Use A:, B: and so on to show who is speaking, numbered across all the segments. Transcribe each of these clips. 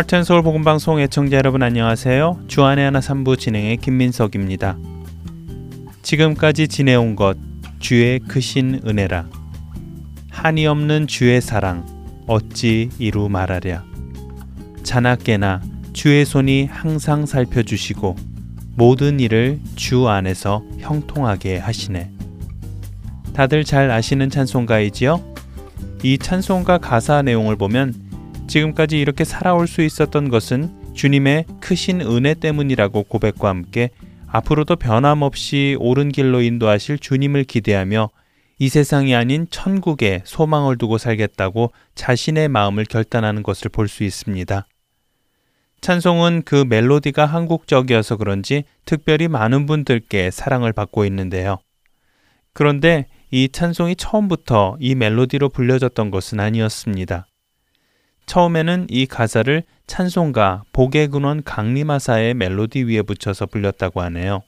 A: 하트앤서울 복음방송 애청자 여러분 안녕하세요. 주안의 하나 삼부 진행의 김민석입니다. 지금까지 지내온 것 주의 크신 은혜라 한이 없는 주의 사랑 어찌 이루 말하랴 자나깨나 주의 손이 항상 살펴주시고 모든 일을 주 안에서 형통하게 하시네. 다들 잘 아시는 찬송가이지요? 이 찬송가 가사 내용을 보면 지금까지 이렇게 살아올 수 있었던 것은 주님의 크신 은혜 때문이라고 고백과 함께 앞으로도 변함없이 옳은 길로 인도하실 주님을 기대하며 이 세상이 아닌 천국에 소망을 두고 살겠다고 자신의 마음을 결단하는 것을 볼 수 있습니다. 찬송은 그 멜로디가 한국적이어서 그런지 특별히 많은 분들께 사랑을 받고 있는데요. 그런데 이 찬송이 처음부터 이 멜로디로 불려졌던 것은 아니었습니다. 처음에는 이 가사를 찬송가 복의 근원 강림하사의 멜로디 위에 붙여서 불렸다고 하네요.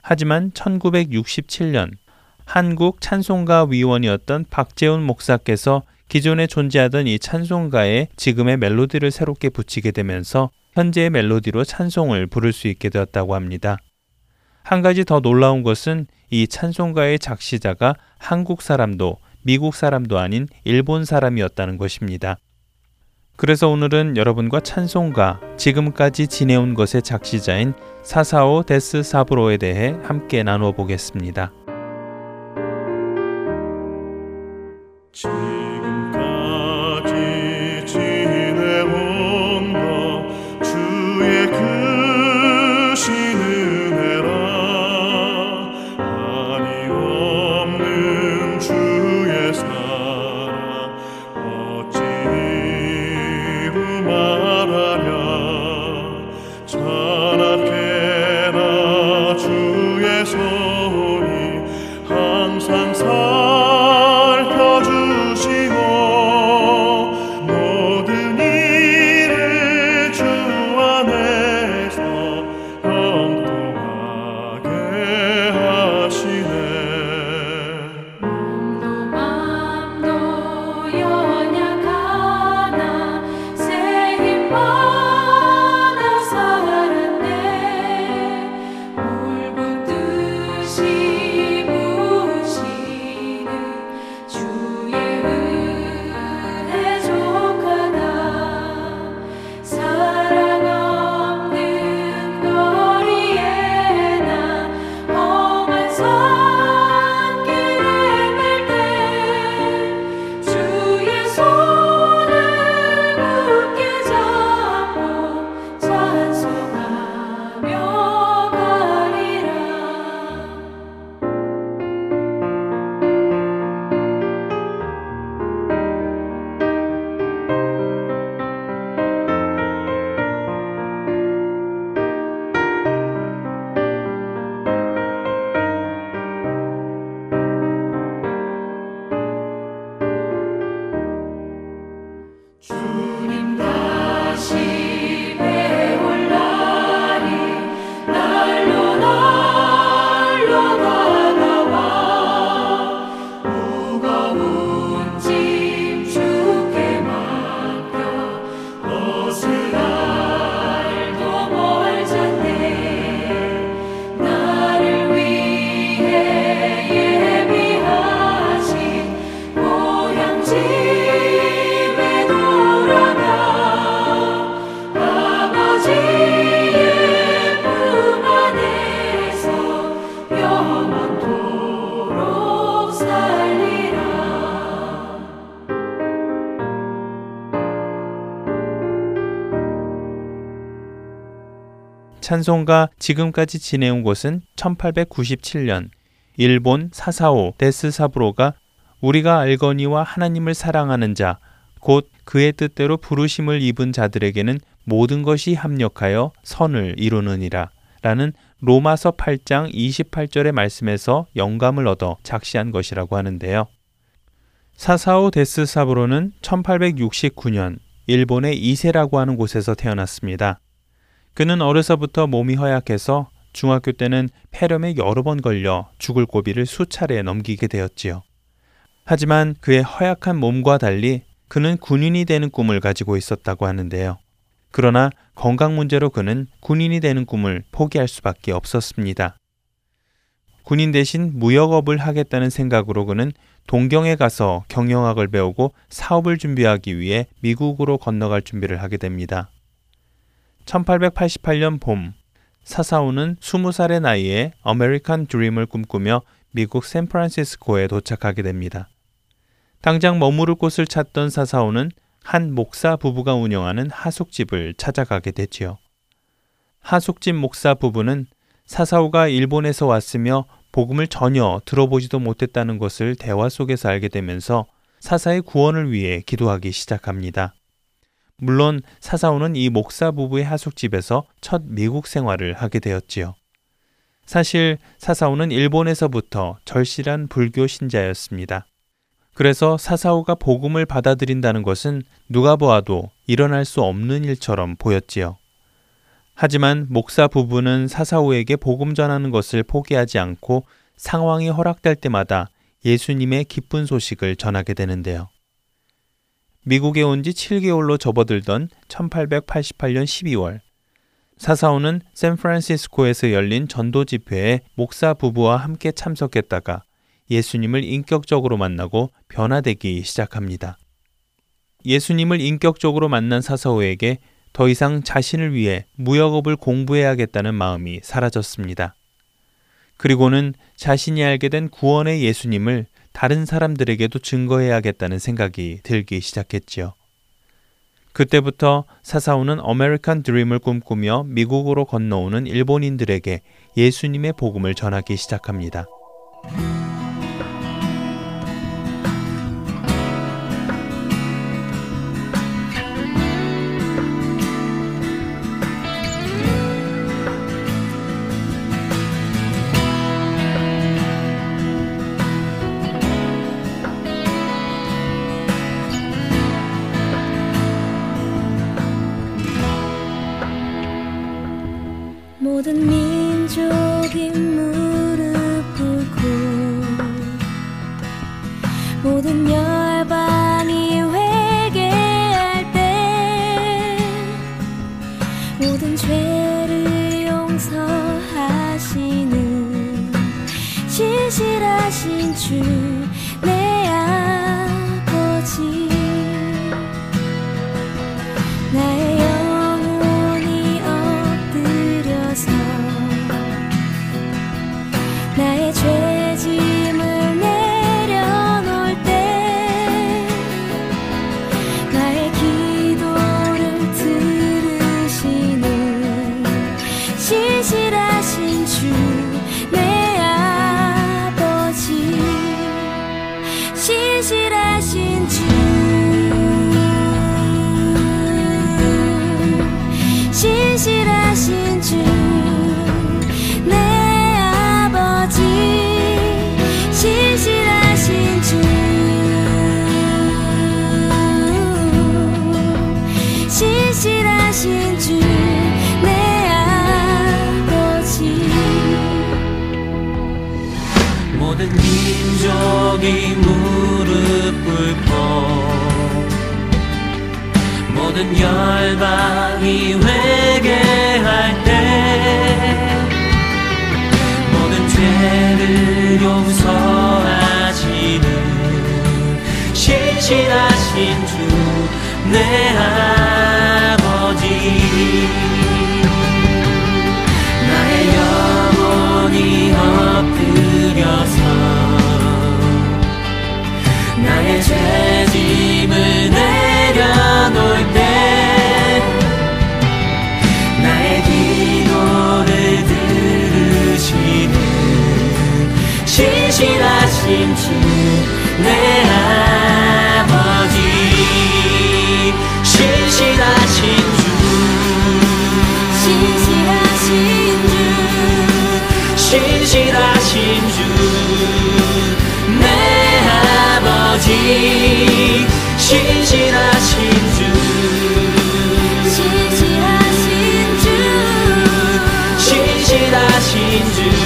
A: 하지만 1967년 한국 찬송가 위원이었던 박재훈 목사께서 기존에 존재하던 이 찬송가에 지금의 멜로디를 새롭게 붙이게 되면서 현재의 멜로디로 찬송을 부를 수 있게 되었다고 합니다. 한 가지 더 놀라운 것은 이 찬송가의 작시자가 한국 사람도 미국 사람도 아닌 일본 사람이었다는 것입니다. 그래서 오늘은 여러분과 찬송가 지금까지 지내온 것의 작시자인 사사오 데스 사브로에 대해 함께 나누어 보겠습니다. 찬송가 지금까지 지내온 곳은 1897년 일본 사사오 데스사브로가 우리가 알거니와 하나님을 사랑하는 자, 곧 그의 뜻대로 부르심을 입은 자들에게는 모든 것이 합력하여 선을 이루느니라. 라는 로마서 8장 28절의 말씀에서 영감을 얻어 작시한 것이라고 하는데요. 사사오 데스사브로는 1869년 일본의 이세라고 하는 곳에서 태어났습니다. 그는 어려서부터 몸이 허약해서 중학교 때는 폐렴에 여러 번 걸려 죽을 고비를 수차례 넘기게 되었지요. 하지만 그의 허약한 몸과 달리 그는 군인이 되는 꿈을 가지고 있었다고 하는데요. 그러나 건강 문제로 그는 군인이 되는 꿈을 포기할 수밖에 없었습니다. 군인 대신 무역업을 하겠다는 생각으로 그는 동경에 가서 경영학을 배우고 사업을 준비하기 위해 미국으로 건너갈 준비를 하게 됩니다. 1888년 봄, 사사우는 20살의 나이에 아메리칸 드림을 꿈꾸며 미국 샌프란시스코에 도착하게 됩니다. 당장 머무를 곳을 찾던 사사오는 한 목사 부부가 운영하는 하숙집을 찾아가게 되지요. 하숙집 목사 부부는 사사오가 일본에서 왔으며 복음을 전혀 들어보지도 못했다는 것을 대화 속에서 알게 되면서 사사의 구원을 위해 기도하기 시작합니다. 물론 사사오는 이 목사 부부의 하숙집에서 첫 미국 생활을 하게 되었지요. 사실 사사오는 일본에서부터 절실한 불교 신자였습니다. 그래서 사사오가 복음을 받아들인다는 것은 누가 보아도 일어날 수 없는 일처럼 보였지요. 하지만 목사 부부는 사사오에게 복음 전하는 것을 포기하지 않고 상황이 허락될 때마다 예수님의 기쁜 소식을 전하게 되는데요. 미국에 온 지 7개월로 접어들던 1888년 12월, 사사오는 샌프란시스코에서 열린 전도 집회에 목사 부부와 함께 참석했다가 예수님을 인격적으로 만나고 변화되기 시작합니다. 예수님을 인격적으로 만난 사사오에게 더 이상 자신을 위해 무역업을 공부해야겠다는 마음이 사라졌습니다. 그리고는 자신이 알게 된 구원의 예수님을 다른 사람들에게도 증거해야겠다는 생각이 들기 시작했지요. 그때부터 사사오는 아메리칸 드림을 꿈꾸며 미국으로 건너오는 일본인들에게 예수님의 복음을 전하기 시작합니다.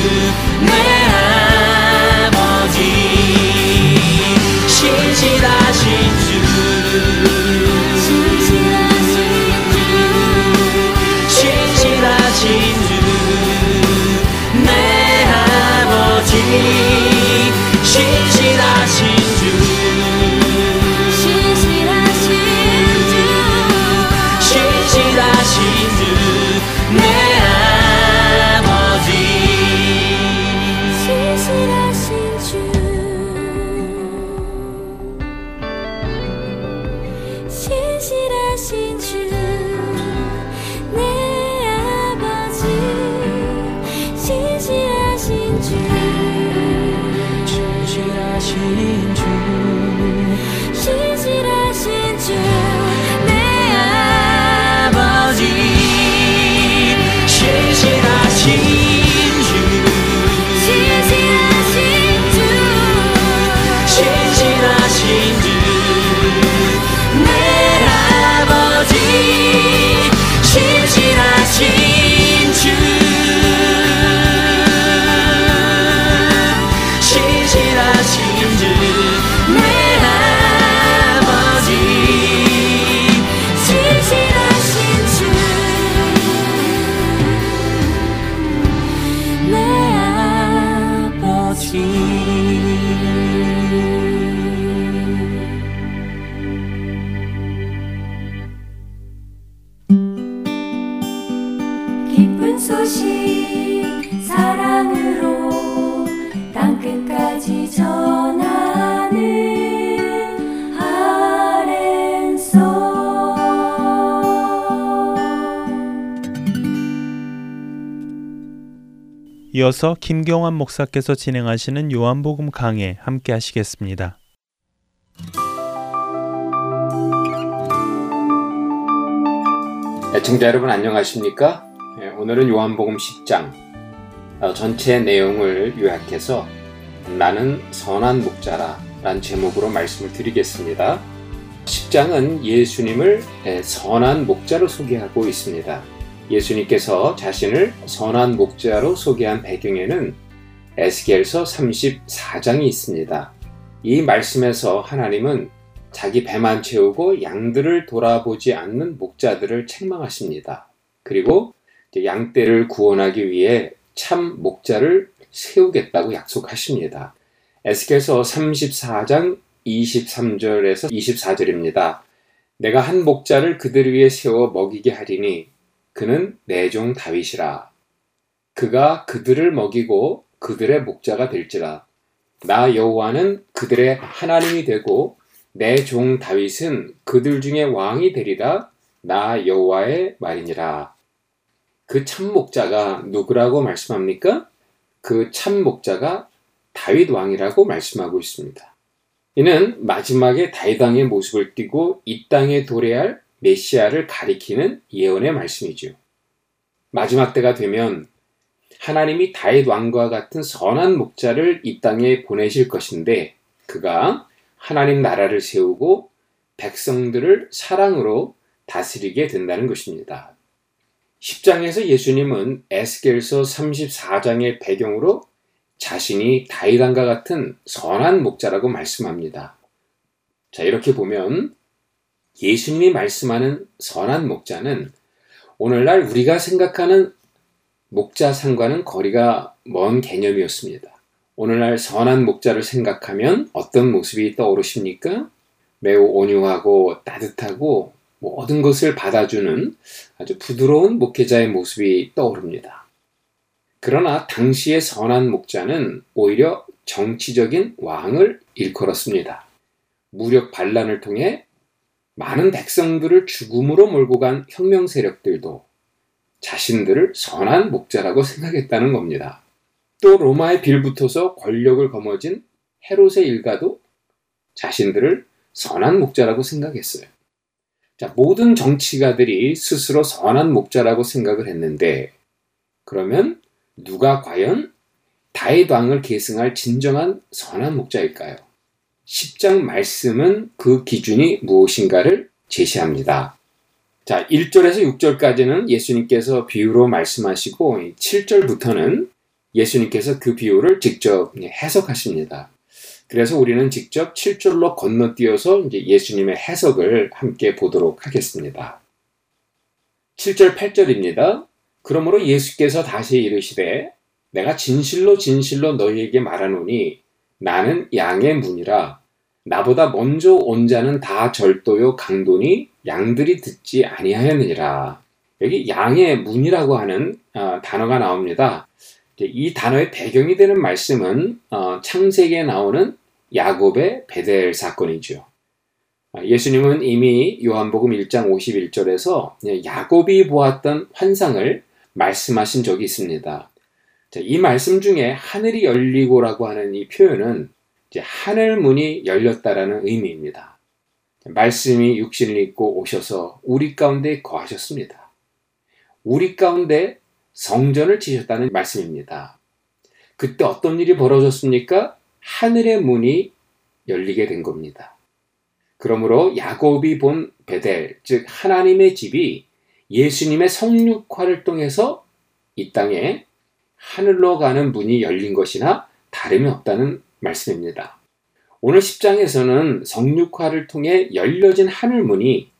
B: Mary.
A: 이어서 김경환 목사께서 진행하시는 요한복음 강해 함께 하시겠습니다.
C: 애청자 여러분 안녕하십니까? 예, 오늘은 요한복음 10장 어, 전체 내용을 요약해서 나는 선한 목자라 란 제목으로 말씀을 드리겠습니다. 10장은 예수님을 예, 선한 목자로 소개하고 있습니다. 예수님께서 자신을 선한 목자로 소개한 배경에는 에스겔서 34장이 있습니다. 이 말씀에서 하나님은 자기 배만 채우고 양들을 돌아보지 않는 목자들을 책망하십니다. 그리고 양떼를 구원하기 위해 참 목자를 세우겠다고 약속하십니다. 에스겔서 34장 23절에서 24절입니다. 내가 한 목자를 그들 위해 세워 먹이게 하리니 그는 내 종 다윗이라. 그가 그들을 먹이고 그들의 목자가 될지라. 나 여호와는 그들의 하나님이 되고 내 종 다윗은 그들 중에 왕이 되리라. 나 여호와의 말이니라. 그 참 목자가 누구라고 말씀합니까? 그 참 목자가 다윗 왕이라고 말씀하고 있습니다. 이는 마지막에 다윗 왕의 모습을 띠고 이 땅에 도래할 메시아를 가리키는 예언의 말씀이죠. 마지막 때가 되면 하나님이 다윗 왕과 같은 선한 목자를 이 땅에 보내실 것인데 그가 하나님 나라를 세우고 백성들을 사랑으로 다스리게 된다는 것입니다. 10장에서 예수님은 에스겔서 34장의 배경으로 자신이 다윗왕과 같은 선한 목자라고 말씀합니다. 자, 이렇게 보면 예수님이 말씀하는 선한 목자는 오늘날 우리가 생각하는 목자상과는 거리가 먼 개념이었습니다. 오늘날 선한 목자를 생각하면 어떤 모습이 떠오르십니까? 매우 온유하고 따뜻하고 모든 것을 받아주는 아주 부드러운 목회자의 모습이 떠오릅니다. 그러나 당시의 선한 목자는 오히려 정치적인 왕을 일컬었습니다. 무력 반란을 통해 많은 백성들을 죽음으로 몰고 간 혁명 세력들도 자신들을 선한 목자라고 생각했다는 겁니다. 또 로마에 빌붙어서 권력을 거머쥔 헤롯의 일가도 자신들을 선한 목자라고 생각했어요. 자, 모든 정치가들이 스스로 선한 목자라고 생각을 했는데 그러면 누가 과연 다윗 왕을 계승할 진정한 선한 목자일까요? 10장 말씀은 그 기준이 무엇인가를 제시합니다. 자, 1절에서 6절까지는 예수님께서 비유로 말씀하시고 7절부터는 예수님께서 그 비유를 직접 해석하십니다. 그래서 우리는 직접 7절로 건너뛰어서 이제 예수님의 해석을 함께 보도록 하겠습니다. 7절, 8절입니다. 그러므로 예수께서 다시 이르시되 내가 진실로 진실로 너희에게 말하노니 나는 양의 문이라 나보다 먼저 온 자는 다 절도요 강도니 양들이 듣지 아니하였느니라. 여기 양의 문이라고 하는 어, 단어가 나옵니다. 이 단어의 배경이 되는 말씀은 어, 창세기에 나오는 야곱의 베델 사건이죠. 아, 예수님은 이미 요한복음 1장 51절에서 야곱이 보았던 환상을 말씀하신 적이 있습니다. 이 말씀 중에 하늘이 열리고라고 하는 이 표현은 하늘 문이 열렸다라는 의미입니다. 말씀이 육신을 입고 오셔서 우리 가운데 거하셨습니다. 우리 가운데 성전을 지셨다는 말씀입니다. 그때 어떤 일이 벌어졌습니까? 하늘의 문이 열리게 된 겁니다. 그러므로 야곱이 본 베델, 즉 하나님의 집이 예수님의 성육화를 통해서 이 땅에 하늘로 가는 문이 열린 것이나 다름이 없다는 말씀입니다. 오늘 10장에서는 성육화를 통해 열려진 하늘문이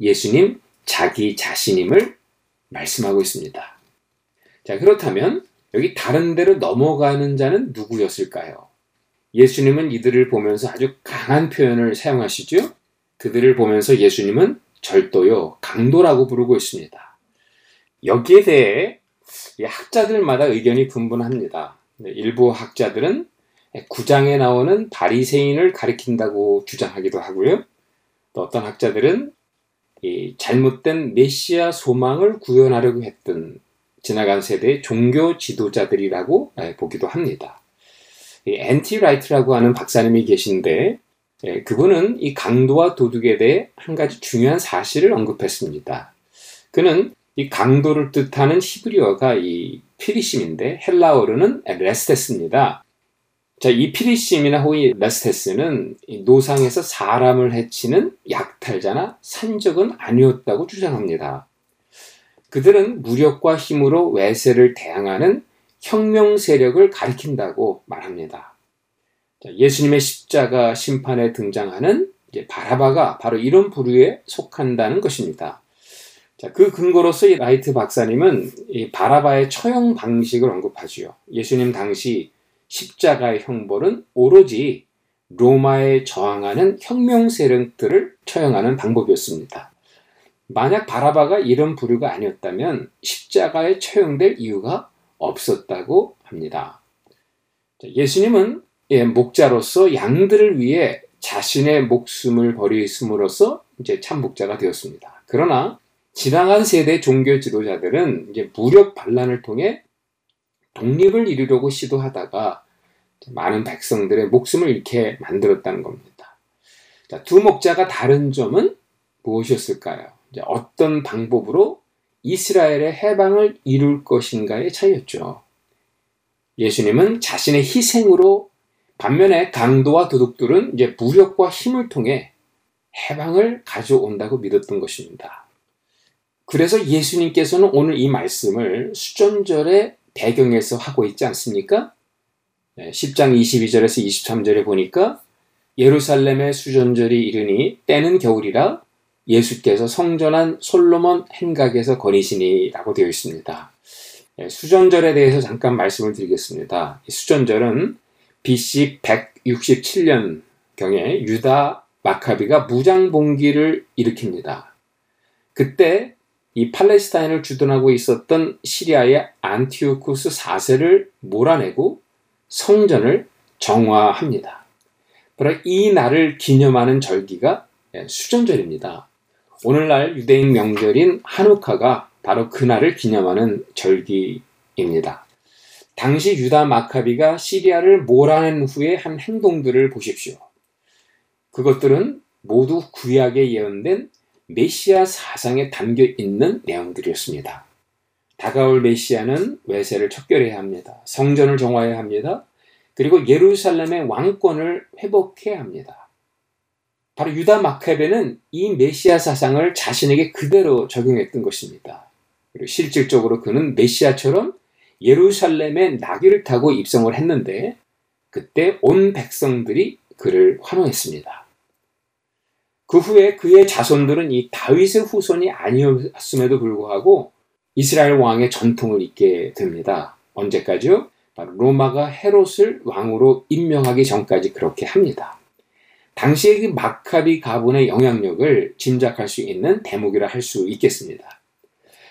C: 예수님 자기 자신임을 말씀하고 있습니다. 자, 그렇다면 여기 다른 데로 넘어가는 자는 누구였을까요? 예수님은 이들을 보면서 아주 강한 표현을 사용하시죠. 그들을 보면서 예수님은 절도요, 강도라고 부르고 있습니다. 여기에 대해 이 학자들마다 의견이 분분합니다. 네, 일부 학자들은 구장에 나오는 바리새인을 가리킨다고 주장하기도 하고요. 또 어떤 학자들은 이 잘못된 메시아 소망을 구현하려고 했던 지나간 세대의 종교 지도자들이라고 보기도 합니다. N.T. 라이트라고 하는 박사님이 계신데 예, 그분은 이 강도와 도둑에 대해 한 가지 중요한 사실을 언급했습니다. 그는 이 강도를 뜻하는 히브리어가 이 피리심인데 헬라어로는 레스테스입니다. 자, 이 피리심이나 호이 레스테스는 노상에서 사람을 해치는 약탈자나 산적은 아니었다고 주장합니다. 그들은 무력과 힘으로 외세를 대항하는 혁명 세력을 가리킨다고 말합니다. 예수님의 십자가 심판에 등장하는 바라바가 바로 이런 부류에 속한다는 것입니다. 자, 그 근거로서 이 라이트 박사님은 이 바라바의 처형 방식을 언급하지요. 예수님 당시 십자가의 형벌은 오로지 로마에 저항하는 혁명 세력들을 처형하는 방법이었습니다. 만약 바라바가 이런 부류가 아니었다면 십자가에 처형될 이유가 없었다고 합니다. 예수님은 예, 목자로서 양들을 위해 자신의 목숨을 버리심으로써 이제 참 목자가 되었습니다. 그러나 지나간 세대 종교 지도자들은 이제 무력 반란을 통해 독립을 이루려고 시도하다가 많은 백성들의 목숨을 잃게 만들었다는 겁니다. 자, 두 목자가 다른 점은 무엇이었을까요? 어떤 방법으로 이스라엘의 해방을 이룰 것인가의 차이였죠. 예수님은 자신의 희생으로 반면에 강도와 도둑들은 이제 무력과 힘을 통해 해방을 가져온다고 믿었던 것입니다. 그래서 예수님께서는 오늘 이 말씀을 수전절의 배경에서 하고 있지 않습니까? 10장 22절에서 23절에 보니까 예루살렘의 수전절이 이르니 때는 겨울이라 예수께서 성전한 솔로몬 행각에서 거니시니라고 되어 있습니다. 수전절에 대해서 잠깐 말씀을 드리겠습니다. 수전절은 BC 167년 경에 유다 마카비가 무장 봉기를 일으킵니다. 그때 이 팔레스타인을 주둔하고 있었던 시리아의 안티오쿠스 4세를 몰아내고 성전을 정화합니다. 바로 이 날을 기념하는 절기가 수전절입니다. 오늘날 유대인 명절인 한우카가 바로 그날을 기념하는 절기입니다. 당시 유다 마카비가 시리아를 몰아낸 후에 한 행동들을 보십시오. 그것들은 모두 구약에 예언된 메시아 사상에 담겨 있는 내용들이었습니다. 다가올 메시아는 외세를 척결해야 합니다. 성전을 정화해야 합니다. 그리고 예루살렘의 왕권을 회복해야 합니다. 바로 유다 마카베는 이 메시아 사상을 자신에게 그대로 적용했던 것입니다. 그리고 실질적으로 그는 메시아처럼 예루살렘에 나귀를 타고 입성을 했는데 그때 온 백성들이 그를 환호했습니다. 그 후에 그의 자손들은 이 다윗의 후손이 아니었음에도 불구하고 이스라엘 왕의 전통을 잇게 됩니다. 언제까지요? 로마가 헤롯을 왕으로 임명하기 전까지 그렇게 합니다. 당시의 그 마카비 가문의 영향력을 짐작할 수 있는 대목이라 할 수 있겠습니다.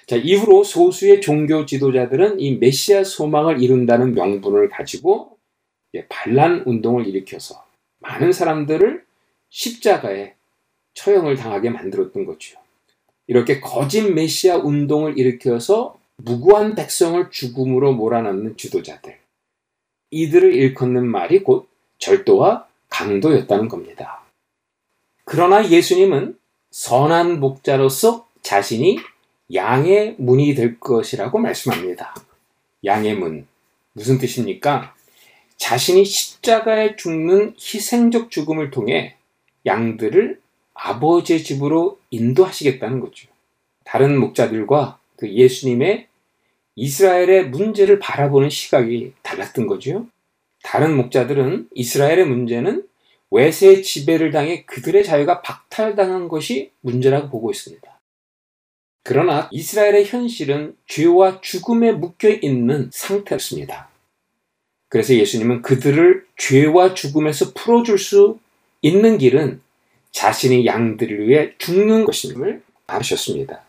C: 자, 이후로 소수의 종교 지도자들은 이 메시아 소망을 이룬다는 명분을 가지고 반란 운동을 일으켜서 많은 사람들을 십자가에 처형을 당하게 만들었던 거죠. 이렇게 거짓 메시아 운동을 일으켜서 무고한 백성을 죽음으로 몰아넣는 지도자들. 이들을 일컫는 말이 곧 절도와 강도였다는 겁니다. 그러나 예수님은 선한 목자로서 자신이 양의 문이 될 것이라고 말씀합니다. 양의 문. 무슨 뜻입니까? 자신이 십자가에 죽는 희생적 죽음을 통해 양들을 아버지의 집으로 인도하시겠다는 거죠. 다른 목자들과 그 예수님의 이스라엘의 문제를 바라보는 시각이 달랐던 거죠. 다른 목자들은 이스라엘의 문제는 외세 지배를 당해 그들의 자유가 박탈당한 것이 문제라고 보고 있습니다. 그러나 이스라엘의 현실은 죄와 죽음에 묶여 있는 상태였습니다. 그래서 예수님은 그들을 죄와 죽음에서 풀어줄 수 있는 길은 자신의 양들을 위해 죽는 것임을 아셨습니다.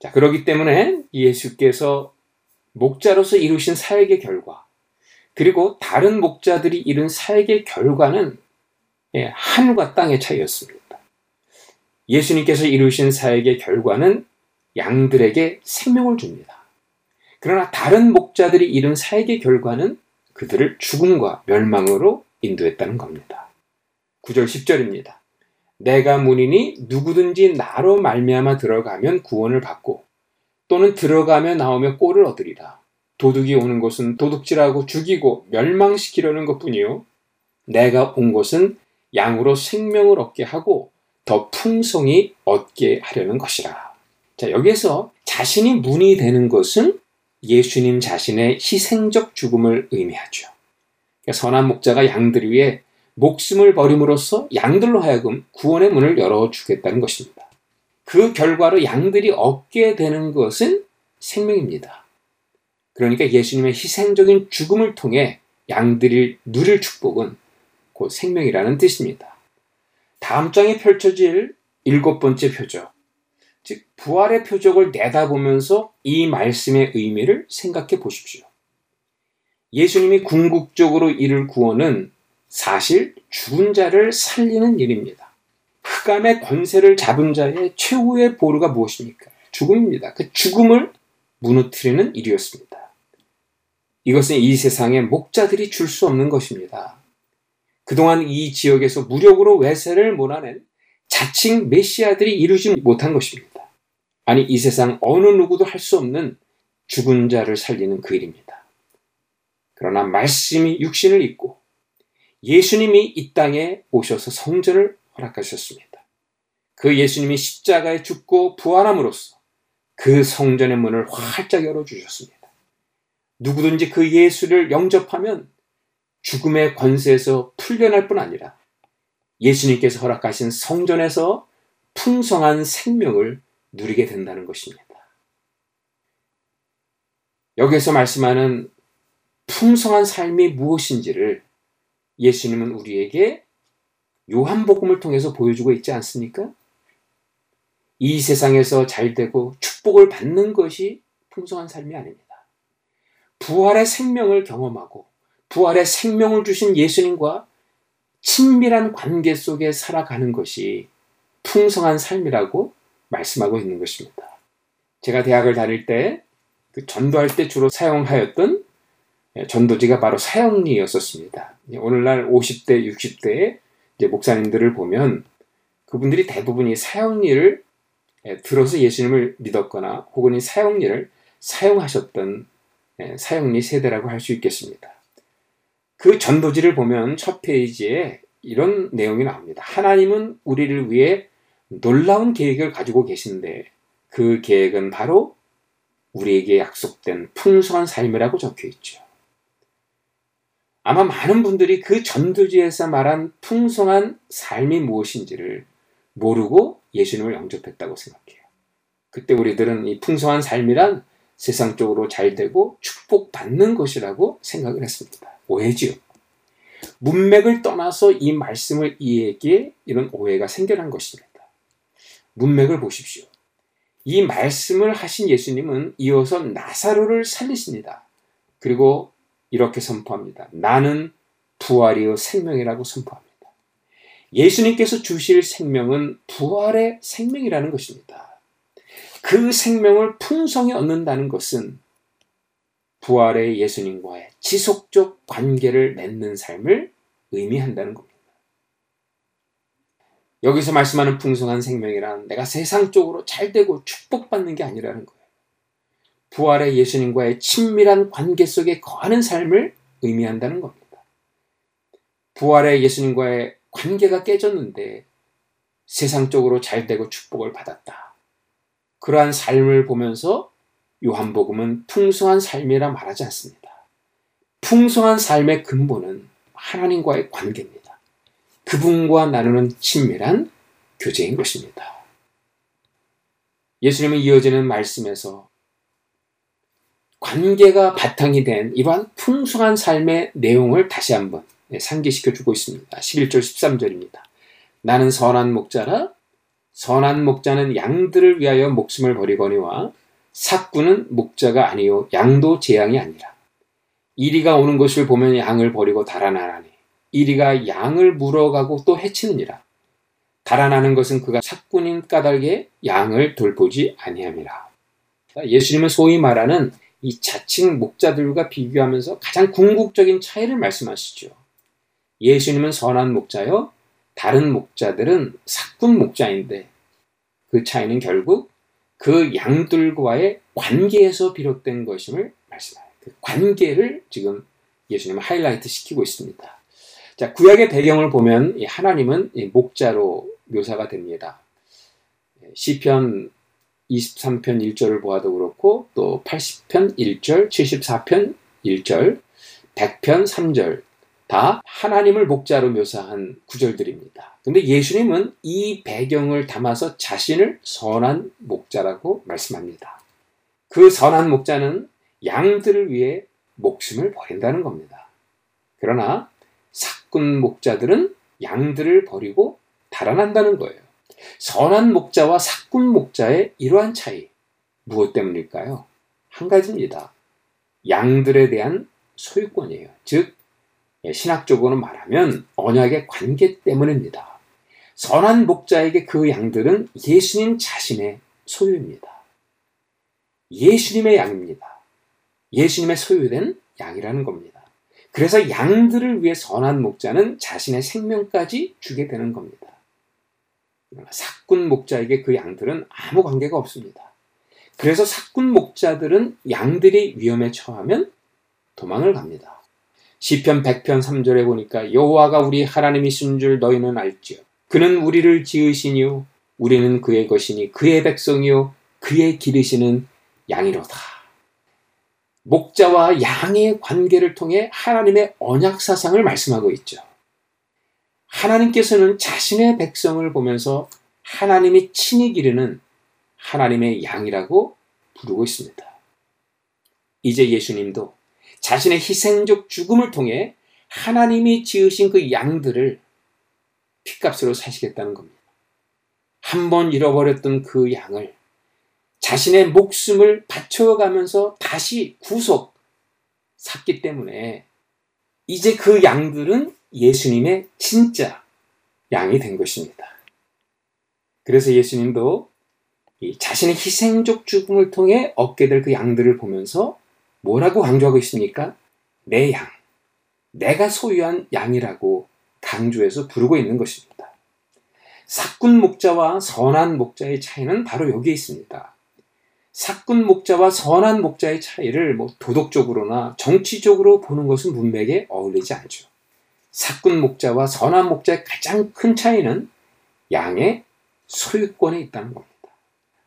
C: 자, 그렇기 때문에 예수께서 목자로서 이루신 사역의 결과, 그리고 다른 목자들이 이룬 사역의 결과는 예, 하늘과 땅의 차이였습니다. 예수님께서 이루신 사역의 결과는 양들에게 생명을 줍니다. 그러나 다른 목자들이 이룬 사역의 결과는 그들을 죽음과 멸망으로 인도했다는 겁니다. 9절 10절입니다. 내가 문이니 누구든지 나로 말미암아 들어가면 구원을 받고 또는 들어가며 나오며 꼴을 얻으리라. 도둑이 오는 곳은 도둑질하고 죽이고 멸망시키려는 것뿐이요 내가 온 곳은 양으로 생명을 얻게 하고 더 풍성히 얻게 하려는 것이라. 자, 여기에서 자신이 문이 되는 것은 예수님 자신의 희생적 죽음을 의미하죠. 그러니까 선한 목자가 양들 위해 목숨을 버림으로써 양들로 하여금 구원의 문을 열어주겠다는 것입니다. 그 결과로 양들이 얻게 되는 것은 생명입니다. 그러니까 예수님의 희생적인 죽음을 통해 양들이 누릴 축복은 곧 생명이라는 뜻입니다. 다음 장에 펼쳐질 일곱 번째 표적, 즉 부활의 표적을 내다보면서 이 말씀의 의미를 생각해 보십시오. 예수님이 궁극적으로 이룰 구원은 사실 죽은 자를 살리는 일입니다. 흑암의 권세를 잡은 자의 최후의 보루가 무엇입니까? 죽음입니다. 그 죽음을 무너뜨리는 일이었습니다. 이것은 이 세상의 목자들이 줄 수 없는 것입니다. 그동안 이 지역에서 무력으로 외세를 몰아낸 자칭 메시아들이 이루지 못한 것입니다. 아니, 이 세상 어느 누구도 할 수 없는 죽은 자를 살리는 그 일입니다. 그러나 말씀이 육신을 입고 예수님이 이 땅에 오셔서 성전을 허락하셨습니다. 그 예수님이 십자가에 죽고 부활함으로써 그 성전의 문을 활짝 열어주셨습니다. 누구든지 그 예수를 영접하면 죽음의 권세에서 풀려날 뿐 아니라 예수님께서 허락하신 성전에서 풍성한 생명을 누리게 된다는 것입니다. 여기서 말씀하는 풍성한 삶이 무엇인지를 예수님은 우리에게 요한복음을 통해서 보여주고 있지 않습니까? 이 세상에서 잘 되고 축복을 받는 것이 풍성한 삶이 아닙니다. 부활의 생명을 경험하고 부활의 생명을 주신 예수님과 친밀한 관계 속에 살아가는 것이 풍성한 삶이라고 말씀하고 있는 것입니다. 제가 대학을 다닐 때 그 전도할 때 주로 사용하였던 전도지가 바로 사형리였었습니다. 오늘날 50대, 60대의 목사님들을 보면 그분들이 대부분이 사형리를 들어서 예수님을 믿었거나 혹은 이 사형리를 사용하셨던 사형리 세대라고 할 수 있겠습니다. 그 전도지를 보면 첫 페이지에 이런 내용이 나옵니다. 하나님은 우리를 위해 놀라운 계획을 가지고 계신데 그 계획은 바로 우리에게 약속된 풍성한 삶이라고 적혀 있죠. 아마 많은 분들이 그 전도지에서 말한 풍성한 삶이 무엇인지를 모르고 예수님을 영접했다고 생각해요. 그때 우리들은 이 풍성한 삶이란 세상적으로 잘 되고 축복받는 것이라고 생각을 했습니다. 오해지요. 문맥을 떠나서 이 말씀을 이해하기에 이런 오해가 생겨난 것입니다. 문맥을 보십시오. 이 말씀을 하신 예수님은 이어서 나사로를 살리십니다. 그리고 이렇게 선포합니다. 나는 부활이요 생명이라고 선포합니다. 예수님께서 주실 생명은 부활의 생명이라는 것입니다. 그 생명을 풍성히 얻는다는 것은 부활의 예수님과의 지속적 관계를 맺는 삶을 의미한다는 겁니다. 여기서 말씀하는 풍성한 생명이란 내가 세상적으로 잘 되고 축복받는 게 아니라는 거예요. 부활의 예수님과의 친밀한 관계 속에 거하는 삶을 의미한다는 겁니다. 부활의 예수님과의 관계가 깨졌는데 세상적으로 잘 되고 축복을 받았다. 그러한 삶을 보면서 요한복음은 풍성한 삶이라 말하지 않습니다. 풍성한 삶의 근본은 하나님과의 관계입니다. 그분과 나누는 친밀한 교제인 것입니다. 예수님은 이어지는 말씀에서 관계가 바탕이 된 이러한 풍성한 삶의 내용을 다시 한번 상기시켜 주고 있습니다. 11절 13절입니다. 나는 선한 목자라 선한 목자는 양들을 위하여 목숨을 버리거니와 삭구는 목자가 아니요 양도 재앙이 아니라 이리가 오는 것을 보면 양을 버리고 달아나라니 이리가 양을 물어가고 또 해치느니라 달아나는 것은 그가 삭군인 까닭에 양을 돌보지 아니함이라 예수님은 소위 말하는 이 자칭 목자들과 비교하면서 가장 궁극적인 차이를 말씀하시죠. 예수님은 선한 목자요, 다른 목자들은 삭군 목자인데 그 차이는 결국 그 양들과의 관계에서 비롯된 것임을 말씀해요. 그 관계를 지금 예수님은 하이라이트 시키고 있습니다. 자, 구약의 배경을 보면 하나님은 목자로 묘사가 됩니다. 시편 23편 1절을 보아도 그렇고 또 80편 1절, 74편 1절, 100편 3절 다 하나님을 목자로 묘사한 구절들입니다. 근데 예수님은 이 배경을 담아서 자신을 선한 목자라고 말씀합니다. 그 선한 목자는 양들을 위해 목숨을 버린다는 겁니다. 그러나 사꾼 목자들은 양들을 버리고 달아난다는 거예요. 선한 목자와 사꾼 목자의 이러한 차이 무엇 때문일까요? 한 가지입니다. 양들에 대한 소유권이에요. 즉 신학적으로 말하면 언약의 관계 때문입니다. 선한 목자에게 그 양들은 예수님 자신의 소유입니다. 예수님의 양입니다. 예수님의 소유된 양이라는 겁니다. 그래서 양들을 위해 선한 목자는 자신의 생명까지 주게 되는 겁니다. 사꾼 목자에게 그 양들은 아무 관계가 없습니다. 그래서 사꾼 목자들은 양들이 위험에 처하면 도망을 갑니다. 시편 100편 3절에 보니까 여호와가 우리 하나님이신 줄 너희는 알지요. 그는 우리를 지으시니요 우리는 그의 것이니 그의 백성이요 그의 기르시는 양이로다. 목자와 양의 관계를 통해 하나님의 언약 사상을 말씀하고 있죠. 하나님께서는 자신의 백성을 보면서 하나님이 친히 기르는 하나님의 양이라고 부르고 있습니다. 이제 예수님도 자신의 희생적 죽음을 통해 하나님이 지으신 그 양들을 피값으로 사시겠다는 겁니다. 한 번 잃어버렸던 그 양을 자신의 목숨을 바쳐가면서 다시 구속 샀기 때문에 이제 그 양들은 예수님의 진짜 양이 된 것입니다. 그래서 예수님도 자신의 희생적 죽음을 통해 얻게 될 그 양들을 보면서 뭐라고 강조하고 있습니까? 내 양, 내가 소유한 양이라고 강조해서 부르고 있는 것입니다. 사꾼 목자와 선한 목자의 차이는 바로 여기에 있습니다. 사꾼 목자와 선한 목자의 차이를 뭐 도덕적으로나 정치적으로 보는 것은 문맥에 어울리지 않죠. 사꾼 목자와 선한 목자의 가장 큰 차이는 양의 소유권에 있다는 겁니다.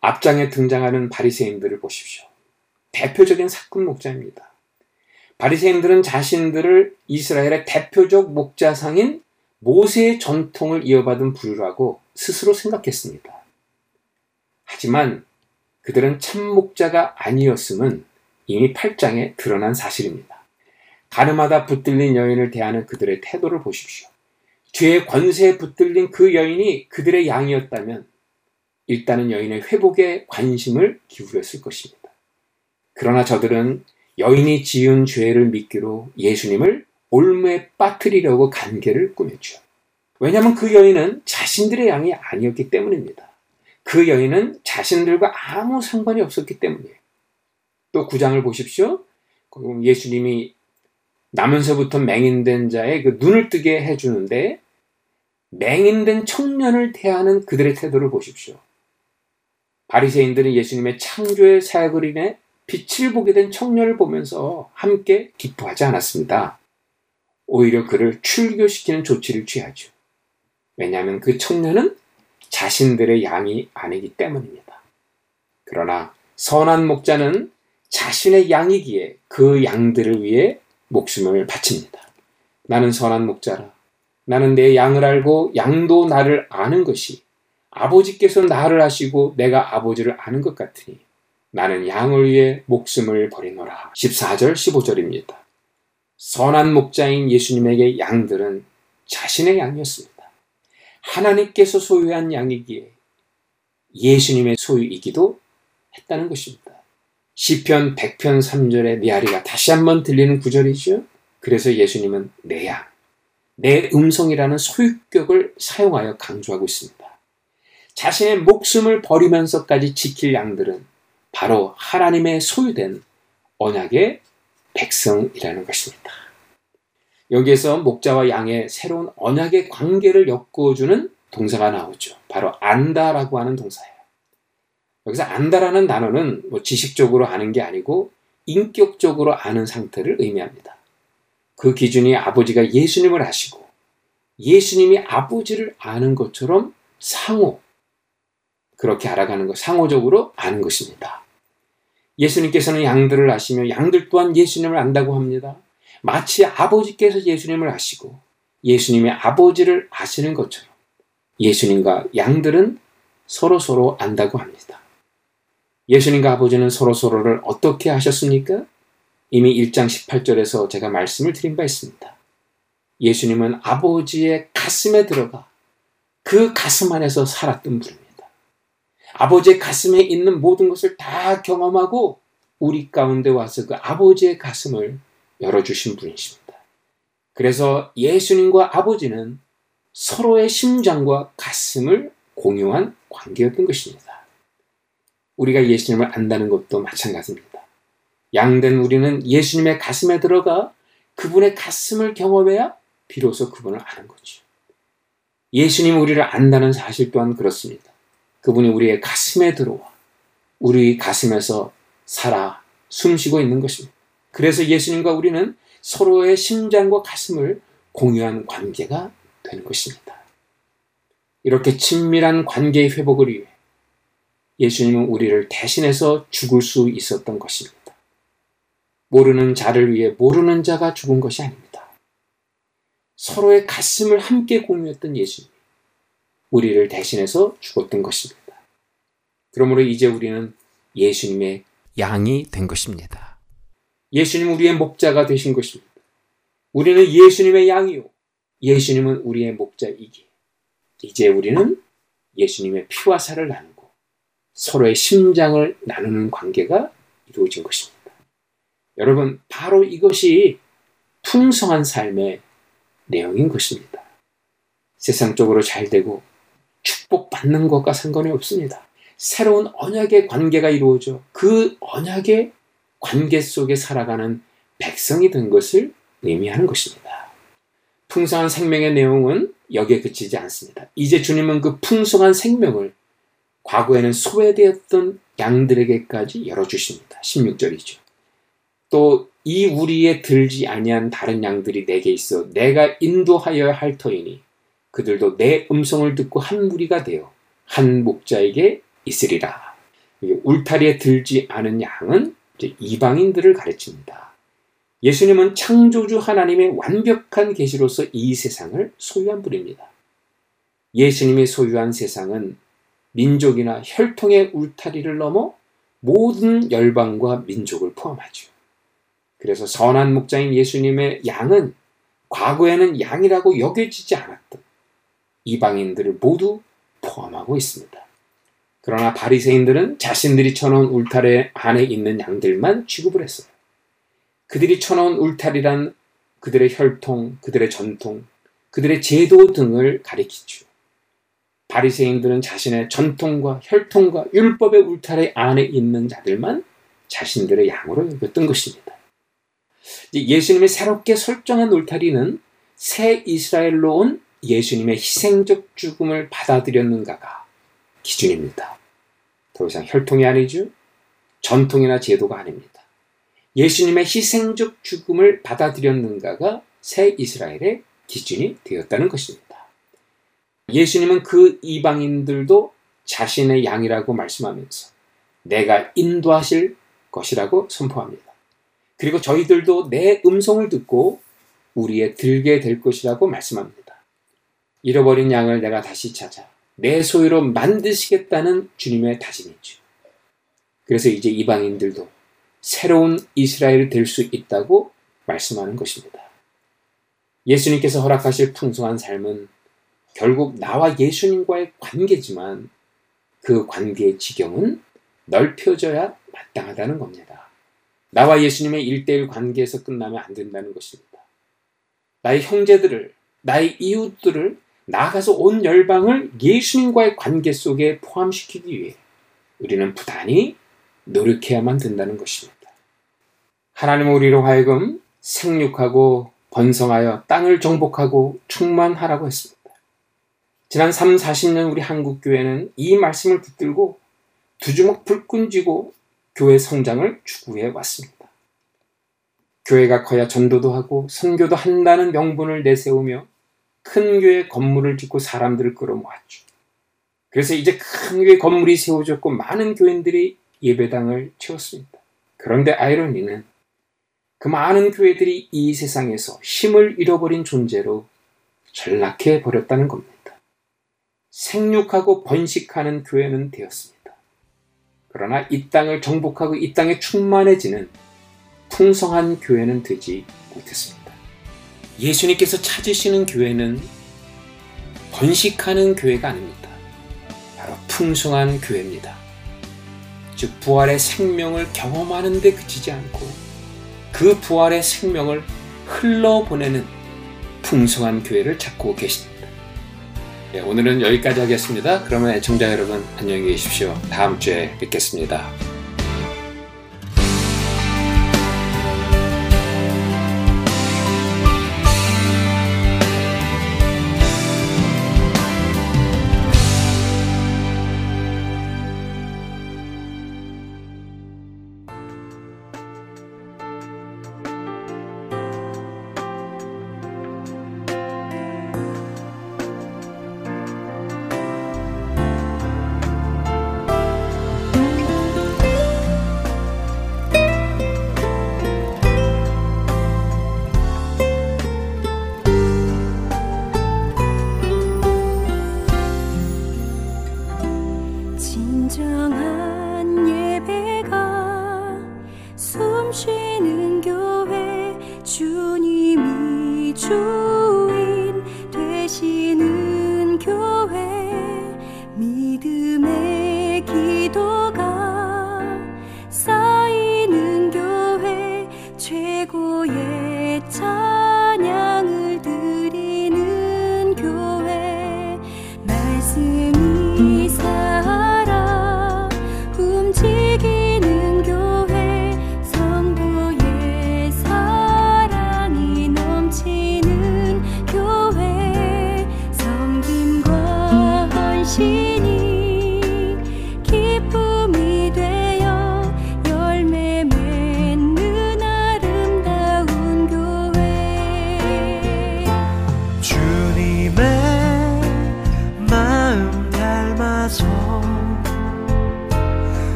C: 앞장에 등장하는 바리새인들을 보십시오. 대표적인 사꾼 목자입니다. 바리새인들은 자신들을 이스라엘의 대표적 목자상인 모세의 전통을 이어받은 부류라고 스스로 생각했습니다. 하지만 그들은 참 목자가 아니었음은 이미 8장에 드러난 사실입니다. 가늠하다 붙들린 여인을 대하는 그들의 태도를 보십시오. 죄의 권세에 붙들린 그 여인이 그들의 양이었다면 일단은 여인의 회복에 관심을 기울였을 것입니다. 그러나 저들은 여인이 지은 죄를 믿기로 예수님을 올무에 빠뜨리려고 관계를 꾸몄죠. 왜냐하면 그 여인은 자신들의 양이 아니었기 때문입니다. 그 여인은 자신들과 아무 상관이 없었기 때문이에요. 또 구장을 보십시오. 예수님이 나면서부터 맹인된 자의 그 눈을 뜨게 해주는데 맹인된 청년을 대하는 그들의 태도를 보십시오. 바리새인들은 예수님의 창조의 사역을 인해 빛을 보게 된 청년을 보면서 함께 기뻐하지 않았습니다. 오히려 그를 출교시키는 조치를 취하죠. 왜냐하면 그 청년은 자신들의 양이 아니기 때문입니다. 그러나 선한 목자는 자신의 양이기에 그 양들을 위해 목숨을 바칩니다. 나는 선한 목자라. 나는 내 양을 알고 양도 나를 아는 것이 아버지께서 나를 아시고 내가 아버지를 아는 것 같으니 나는 양을 위해 목숨을 버리노라. 14절 15절입니다. 선한 목자인 예수님에게 양들은 자신의 양이었습니다. 하나님께서 소유한 양이기에 예수님의 소유이기도 했다는 것입니다. 시편 100편 3절의 메아리가 다시 한번 들리는 구절이죠. 그래서 예수님은 내 양, 내 음성이라는 소유격을 사용하여 강조하고 있습니다. 자신의 목숨을 버리면서까지 지킬 양들은 바로 하나님의 소유된 언약의 백성이라는 것입니다. 여기에서 목자와 양의 새로운 언약의 관계를 엮어주는 동사가 나오죠. 바로 안다라고 하는 동사예요. 여기서 안다라는 단어는 뭐 지식적으로 아는 게 아니고 인격적으로 아는 상태를 의미합니다. 그 기준이 아버지가 예수님을 아시고 예수님이 아버지를 아는 것처럼 상호, 그렇게 알아가는 것, 상호적으로 아는 것입니다. 예수님께서는 양들을 아시며 양들 또한 예수님을 안다고 합니다. 마치 아버지께서 예수님을 아시고 예수님이 아버지를 아시는 것처럼 예수님과 양들은 서로 서로 안다고 합니다. 예수님과 아버지는 서로 서로를 어떻게 하셨습니까? 이미 1장 18절에서 제가 말씀을 드린 바 있습니다. 예수님은 아버지의 가슴에 들어가 그 가슴 안에서 살았던 분입니다. 아버지의 가슴에 있는 모든 것을 다 경험하고 우리 가운데 와서 그 아버지의 가슴을 열어주신 분이십니다. 그래서 예수님과 아버지는 서로의 심장과 가슴을 공유한 관계였던 것입니다. 우리가 예수님을 안다는 것도 마찬가지입니다. 양된 우리는 예수님의 가슴에 들어가 그분의 가슴을 경험해야 비로소 그분을 아는 거죠. 예수님 우리를 안다는 사실 또한 그렇습니다. 그분이 우리의 가슴에 들어와 우리 가슴에서 살아 숨쉬고 있는 것입니다. 그래서 예수님과 우리는 서로의 심장과 가슴을 공유한 관계가 되는 것입니다. 이렇게 친밀한 관계의 회복을 위해 예수님은 우리를 대신해서 죽을 수 있었던 것입니다. 모르는 자를 위해 모르는 자가 죽은 것이 아닙니다. 서로의 가슴을 함께 공유했던 예수님. 우리를 대신해서 죽었던 것입니다. 그러므로 이제 우리는 예수님의 양이 된 것입니다. 예수님 우리의 목자가 되신 것입니다. 우리는 예수님의 양이요. 예수님은 우리의 목자이기. 이제 우리는 예수님의 피와 살을 나누고 서로의 심장을 나누는 관계가 이루어진 것입니다. 여러분, 바로 이것이 풍성한 삶의 내용인 것입니다. 세상적으로 잘 되고 축복받는 것과 상관이 없습니다. 새로운 언약의 관계가 이루어져 그 언약의 관계 속에 살아가는 백성이 된 것을 의미하는 것입니다. 풍성한 생명의 내용은 여기에 그치지 않습니다. 이제 주님은 그 풍성한 생명을 과거에는 소외되었던 양들에게까지 열어주십니다. 16절이죠. 또 이 우리에 들지 아니한 다른 양들이 내게 있어 내가 인도하여야 할 터이니 그들도 내 음성을 듣고 한 무리가 되어 한 목자에게 있으리라. 울타리에 들지 않은 양은 이방인들을 가르칩니다. 예수님은 창조주 하나님의 완벽한 계시로서 이 세상을 소유한 분입니다. 예수님이 소유한 세상은 민족이나 혈통의 울타리를 넘어 모든 열방과 민족을 포함하죠. 그래서 선한 목자인 예수님의 양은 과거에는 양이라고 여겨지지 않았던 이방인들을 모두 포함하고 있습니다. 그러나 바리새인들은 자신들이 쳐놓은 울타리 안에 있는 양들만 취급을 했어요. 그들이 쳐놓은 울타리란 그들의 혈통, 그들의 전통, 그들의 제도 등을 가리키죠. 바리새인들은 자신의 전통과 혈통과 율법의 울타리 안에 있는 자들만 자신들의 양으로 여겼던 것입니다. 예수님이 새롭게 설정한 울타리는 새 이스라엘로 온 예수님의 희생적 죽음을 받아들였는가가 기준입니다. 더 이상 혈통이 아니죠. 전통이나 제도가 아닙니다. 예수님의 희생적 죽음을 받아들였는가가 새 이스라엘의 기준이 되었다는 것입니다. 예수님은 그 이방인들도 자신의 양이라고 말씀하면서 내가 인도하실 것이라고 선포합니다. 그리고 저희들도 내 음성을 듣고 우리의 들게 될 것이라고 말씀합니다. 잃어버린 양을 내가 다시 찾아 내 소유로 만드시겠다는 주님의 다짐이죠. 그래서 이제 이방인들도 새로운 이스라엘이 될 수 있다고 말씀하는 것입니다. 예수님께서 허락하실 풍성한 삶은 결국 나와 예수님과의 관계지만 그 관계의 지경은 넓혀져야 마땅하다는 겁니다. 나와 예수님의 일대일 관계에서 끝나면 안 된다는 것입니다. 나의 형제들을, 나의 이웃들을 나아가서 온 열방을 예수님과의 관계 속에 포함시키기 위해 우리는 부단히 노력해야만 된다는 것입니다. 하나님은 우리로 하여금 생육하고 번성하여 땅을 정복하고 충만하라고 했습니다. 지난 3, 40년 우리 한국 교회는 이 말씀을 붙들고 두 주먹 불끈 쥐고 교회 성장을 추구해 왔습니다. 교회가 커야 전도도 하고 선교도 한다는 명분을 내세우며 큰 교회 건물을 짓고 사람들을 끌어모았죠. 그래서 이제 큰 교회 건물이 세워졌고 많은 교인들이 예배당을 채웠습니다. 그런데 아이러니는 그 많은 교회들이 이 세상에서 힘을 잃어버린 존재로 전락해 버렸다는 겁니다. 생육하고 번식하는 교회는 되었습니다. 그러나 이 땅을 정복하고 이 땅에 충만해지는 풍성한 교회는 되지 못했습니다. 예수님께서 찾으시는 교회는 번식하는 교회가 아닙니다. 바로 풍성한 교회입니다. 즉, 부활의 생명을 경험하는 데 그치지 않고 그 부활의 생명을 흘러보내는 풍성한 교회를 찾고 계십니다. 네, 오늘은 여기까지 하겠습니다. 그러면 애청자 여러분 안녕히 계십시오. 다음 주에 뵙겠습니다.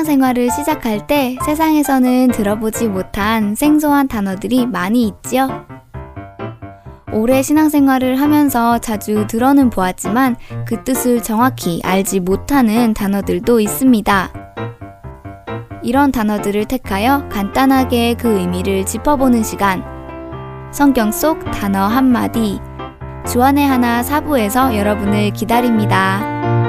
D: 신앙생활을 시작할 때 세상에서는 들어보지 못한 생소한 단어들이 많이 있지요. 오래 신앙생활을 하면서 자주 들어는 보았지만 그 뜻을 정확히 알지 못하는 단어들도 있습니다. 이런 단어들을 택하여 간단하게 그 의미를 짚어보는 시간. 성경 속 단어 한마디. 주안의 하나 사부에서 여러분을 기다립니다.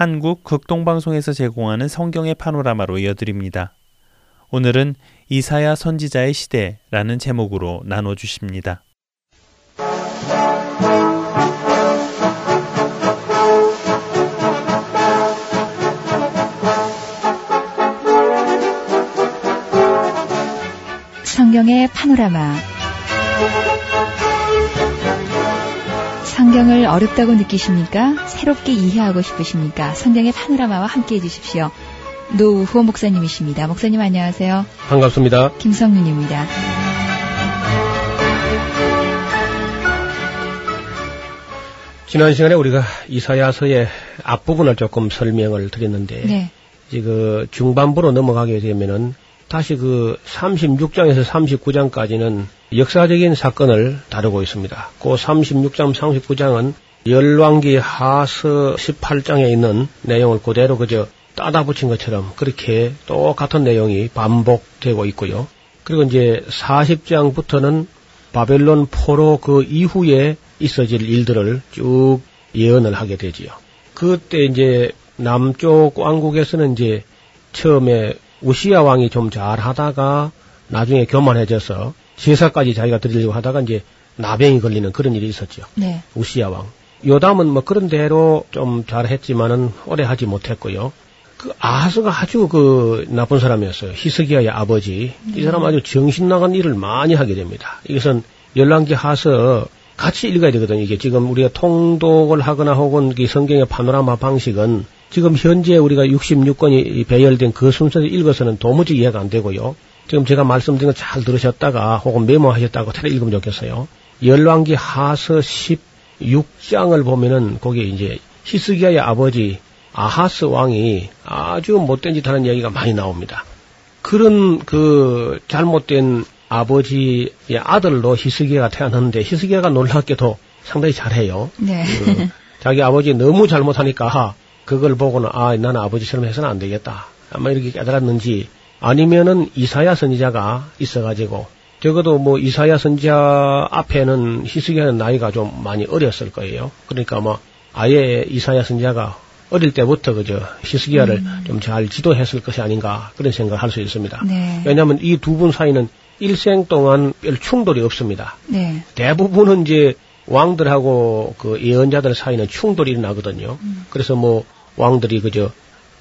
A: 한국 극동방송에서 제공하는 성경의 파노라마로 이어드립니다. 오늘은 이사야 선지자의 시대라는 제목으로 나눠 주십니다.
E: 성경의 파노라마. 성경을 어렵다고 느끼십니까? 새롭게 이해하고 싶으십니까? 성경의 파노라마와 함께 해주십시오. 노우호 목사님이십니다. 목사님 안녕하세요.
F: 반갑습니다.
E: 김성윤입니다.
F: 지난 시간에 우리가 이사야서의 앞부분을 조금 설명을 드렸는데
E: 네.
F: 이제 그 중반부로 넘어가게 되면은 다시 그 36장에서 39장까지는 역사적인 사건을 다루고 있습니다. 그 36장, 39장은 열왕기 하서 18장에 있는 내용을 그대로 그저 따다 붙인 것처럼 그렇게 똑같은 내용이 반복되고 있고요. 그리고 이제 40장부터는 바벨론 포로 그 이후에 있어질 일들을 쭉 예언을 하게 되지요. 그때 이제 남쪽 왕국에서는 이제 처음에 우시야 왕이 좀 잘하다가 나중에 교만해져서 제사까지 자기가 드리려고 하다가 이제 나병이 걸리는 그런 일이 있었죠.
E: 네.
F: 우시야 왕. 요담은 뭐 그런 대로 좀 잘했지만은 오래 하지 못했고요. 그 아하스가 아주 그 나쁜 사람이었어요. 히스기야의 아버지. 이 사람 아주 정신 나간 일을 많이 하게 됩니다. 이것은 열왕기 하서 같이 읽어야 되거든요. 이게 지금 우리가 통독을 하거나 혹은 이 성경의 파노라마 방식은 지금 현재 우리가 66권이 배열된 그 순서를 읽어서는 도무지 이해가 안 되고요. 지금 제가 말씀드린 거 잘 들으셨다가 혹은 메모하셨다고 잘 읽으면 좋겠어요. 열왕기 하서 16장을 보면은 거기에 이제 히스기야의 아버지 아하스 왕이 아주 못된 짓 하는 이야기가 많이 나옵니다. 그런 그 잘못된 아버지의 아들로 히스기야가 태어났는데 히스기야가 놀랍게도 상당히 잘해요.
E: 네.
F: 그 자기 아버지 너무 잘못하니까 그걸 보고는 아 나는 아버지처럼 해서는 안 되겠다. 아마 이렇게 깨달았는지 아니면은 이사야 선지자가 있어가지고 적어도 뭐 이사야 선지자 앞에는 히스기야는 나이가 좀 많이 어렸을 거예요. 그러니까 뭐 아예 이사야 선지자가 어릴 때부터 그저 히스기야를 좀잘 지도했을 것이 아닌가 그런 생각을 할 수 있습니다.
E: 네.
F: 왜냐하면 이 두 분 사이는 일생 동안 별 충돌이 없습니다.
E: 네.
F: 대부분은 이제 왕들하고 그 예언자들 사이는 충돌이 일어나거든요. 그래서 뭐 왕들이 그저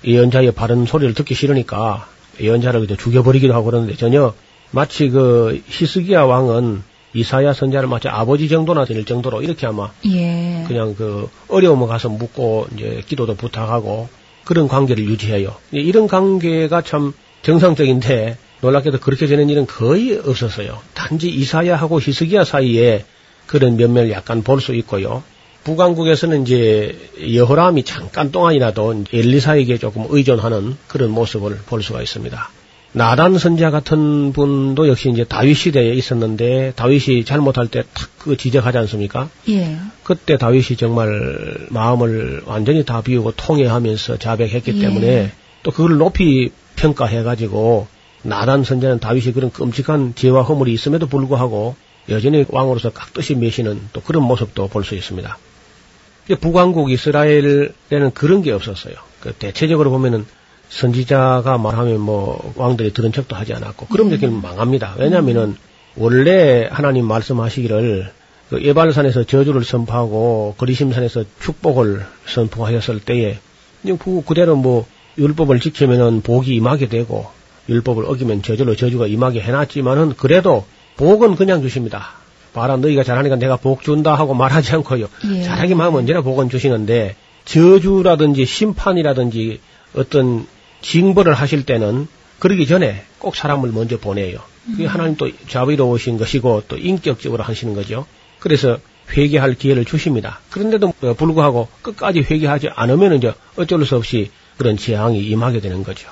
F: 예언자의 바른 소리를 듣기 싫으니까 예언자를 그저 죽여버리기도 하고 그러는데 전혀 마치 그 히스기야 왕은 이사야 선자를 마치 아버지 정도나 될 정도로 이렇게 아마
E: 예.
F: 그냥 그 어려움을 가서 묻고 이제 기도도 부탁하고 그런 관계를 유지해요. 예, 이런 관계가 참 정상적인데 놀랍게도 그렇게 되는 일은 거의 없었어요. 단지 이사야하고 히스기야 사이에 그런 면면을 약간 볼 수 있고요. 북왕국에서는 이제 여호람이 잠깐 동안이라도 엘리사에게 조금 의존하는 그런 모습을 볼 수가 있습니다. 나단 선자 같은 분도 역시 이제 다윗 시대에 있었는데 다윗이 잘못할 때 탁 그 지적하지 않습니까?
E: 예.
F: 그때 다윗이 정말 마음을 완전히 다 비우고 통회하면서 자백했기
E: 예.
F: 때문에 또 그걸 높이 평가해 가지고 나단 선자는 다윗이 그런 끔찍한 죄와 허물이 있음에도 불구하고 여전히 왕으로서 깍듯이 매시는 또 그런 모습도 볼 수 있습니다. 북왕국 이스라엘에는 그런 게 없었어요. 그 대체적으로 보면은 선지자가 말하면 뭐 왕들이 들은 척도 하지 않았고 그런 느낌은 망합니다. 왜냐하면은 원래 하나님 말씀하시기를 그 예발산에서 저주를 선포하고 거리심산에서 축복을 선포하였을 때에 그대로 뭐 율법을 지키면은 복이 임하게 되고 율법을 어기면 저절로 저주가 임하게 해놨지만은 그래도 복은 그냥 주십니다. 봐라 너희가 잘하니까 내가 복 준다 하고 말하지 않고요.
E: 예.
F: 잘하기만 하면 언제나 복은 주시는데 저주라든지 심판이라든지 어떤 징벌을 하실 때는 그러기 전에 꼭 사람을 먼저 보내요. 그게 하나님 또 자비로우신 것이고 또 인격적으로 하시는 거죠. 그래서 회개할 기회를 주십니다. 그런데도 불구하고 끝까지 회개하지 않으면 이제 어쩔 수 없이 그런 재앙이 임하게 되는 거죠.